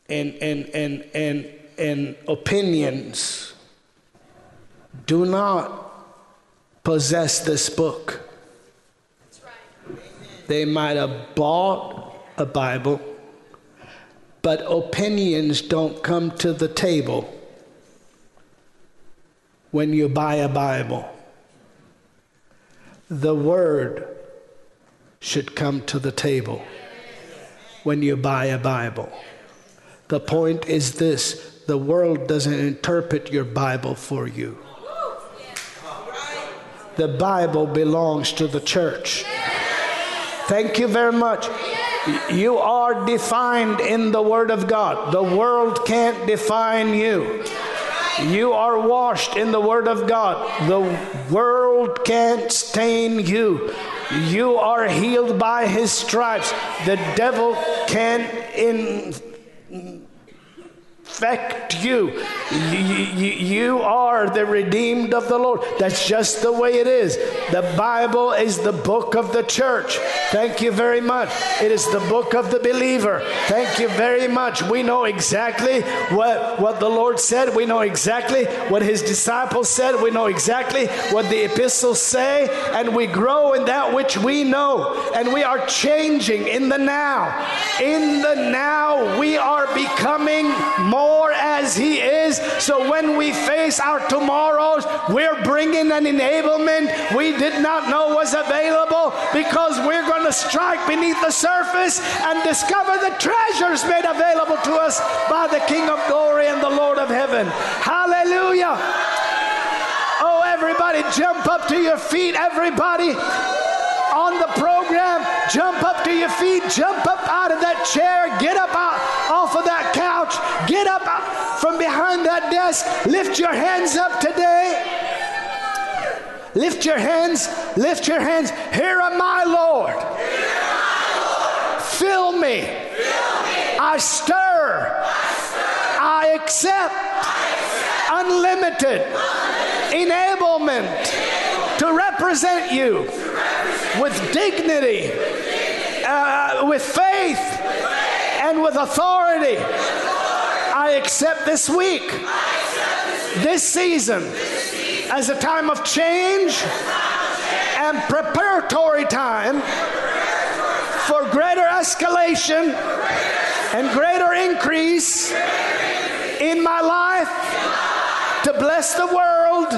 and and and and, and opinions do not possess this book. They might have bought a Bible, but opinions don't come to the table when you buy a Bible. The Word should come to the table when you buy a Bible. The point is this the world doesn't interpret your Bible for you. The Bible belongs to the church. Thank you very much. You are defined in the Word of God. The world can't define you. You are washed in the Word of God. The world can't stain you. You are healed by His stripes. The devil can't infect you. You, you. you are the redeemed of the Lord. That's just the way it is. The Bible is the book of the church. Thank you very much. It is the book of the believer. Thank you very much. We know exactly what, what the Lord said. We know exactly what his disciples said. We know exactly what the epistles say. And we grow in that which we know. And we are changing in the now. In the now, we are becoming more as he is. So when we face our tomorrows, we're bringing an enablement we did not know was available because we're going to strike beneath the surface and discover the treasures made available to us by the King of glory and the Lord of heaven. Hallelujah. Oh, everybody, jump up to your feet, everybody on the program. Jump up to your feet, jump up out of that chair, get up out off of that couch, get up from behind that desk, lift your hands up today. Lift your hands, lift your hands. Here am I, Lord. Fill me. I stir. I accept unlimited enablement to represent you with dignity, uh, with faith, and with authority. I accept this week, this season, as a time of change and preparatory time for greater escalation and greater increase in my life to bless the world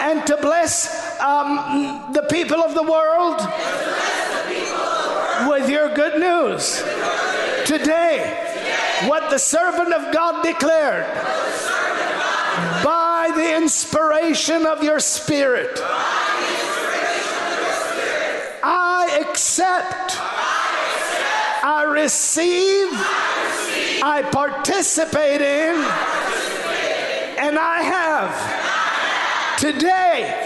and to bless um, the people of the world with your good news. Today, what the servant of God declared by the inspiration of your spirit. I accept, I receive, I participate in, and I have. Today,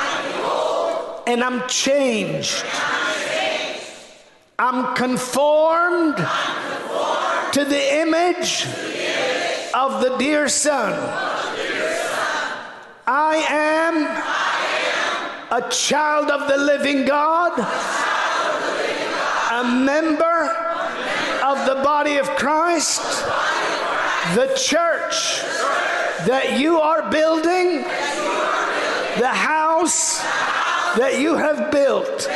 and I'm changed. I'm conformed to the image of the dear Son. I am a child of the living God, a member of the body of Christ, the church that you are building, the house that you have built,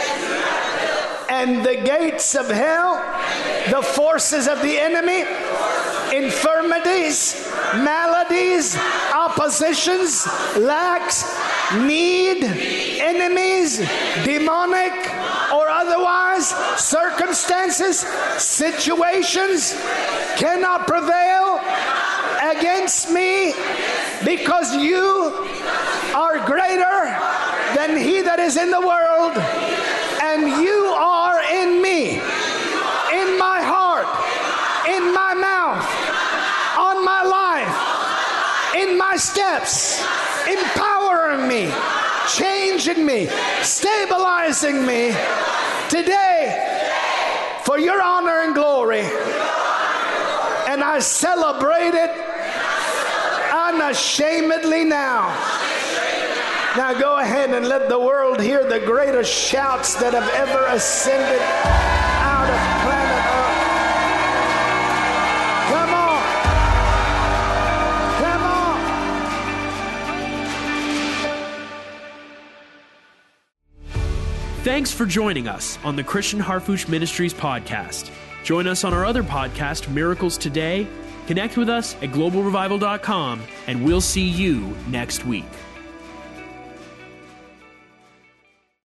and the gates of hell, the forces of the enemy, infirmities, maladies, oppositions, lacks, need, enemies, demonic or otherwise, circumstances, situations cannot prevail against me because you are greater than he that is in the world, and you are in me, in my heart, in my mouth, on my life, in my steps, empowering me, changing me, stabilizing me today for your honor and glory. And I celebrate it unashamedly now. Now go ahead and let the world hear the greatest shouts that have ever ascended out of planet Earth. Come on. Come on. Thanks for joining us on the Christian Harfouche Ministries podcast. Join us on our other podcast, Miracles Today. Connect with us at globalrevival.com, and we'll see you next week.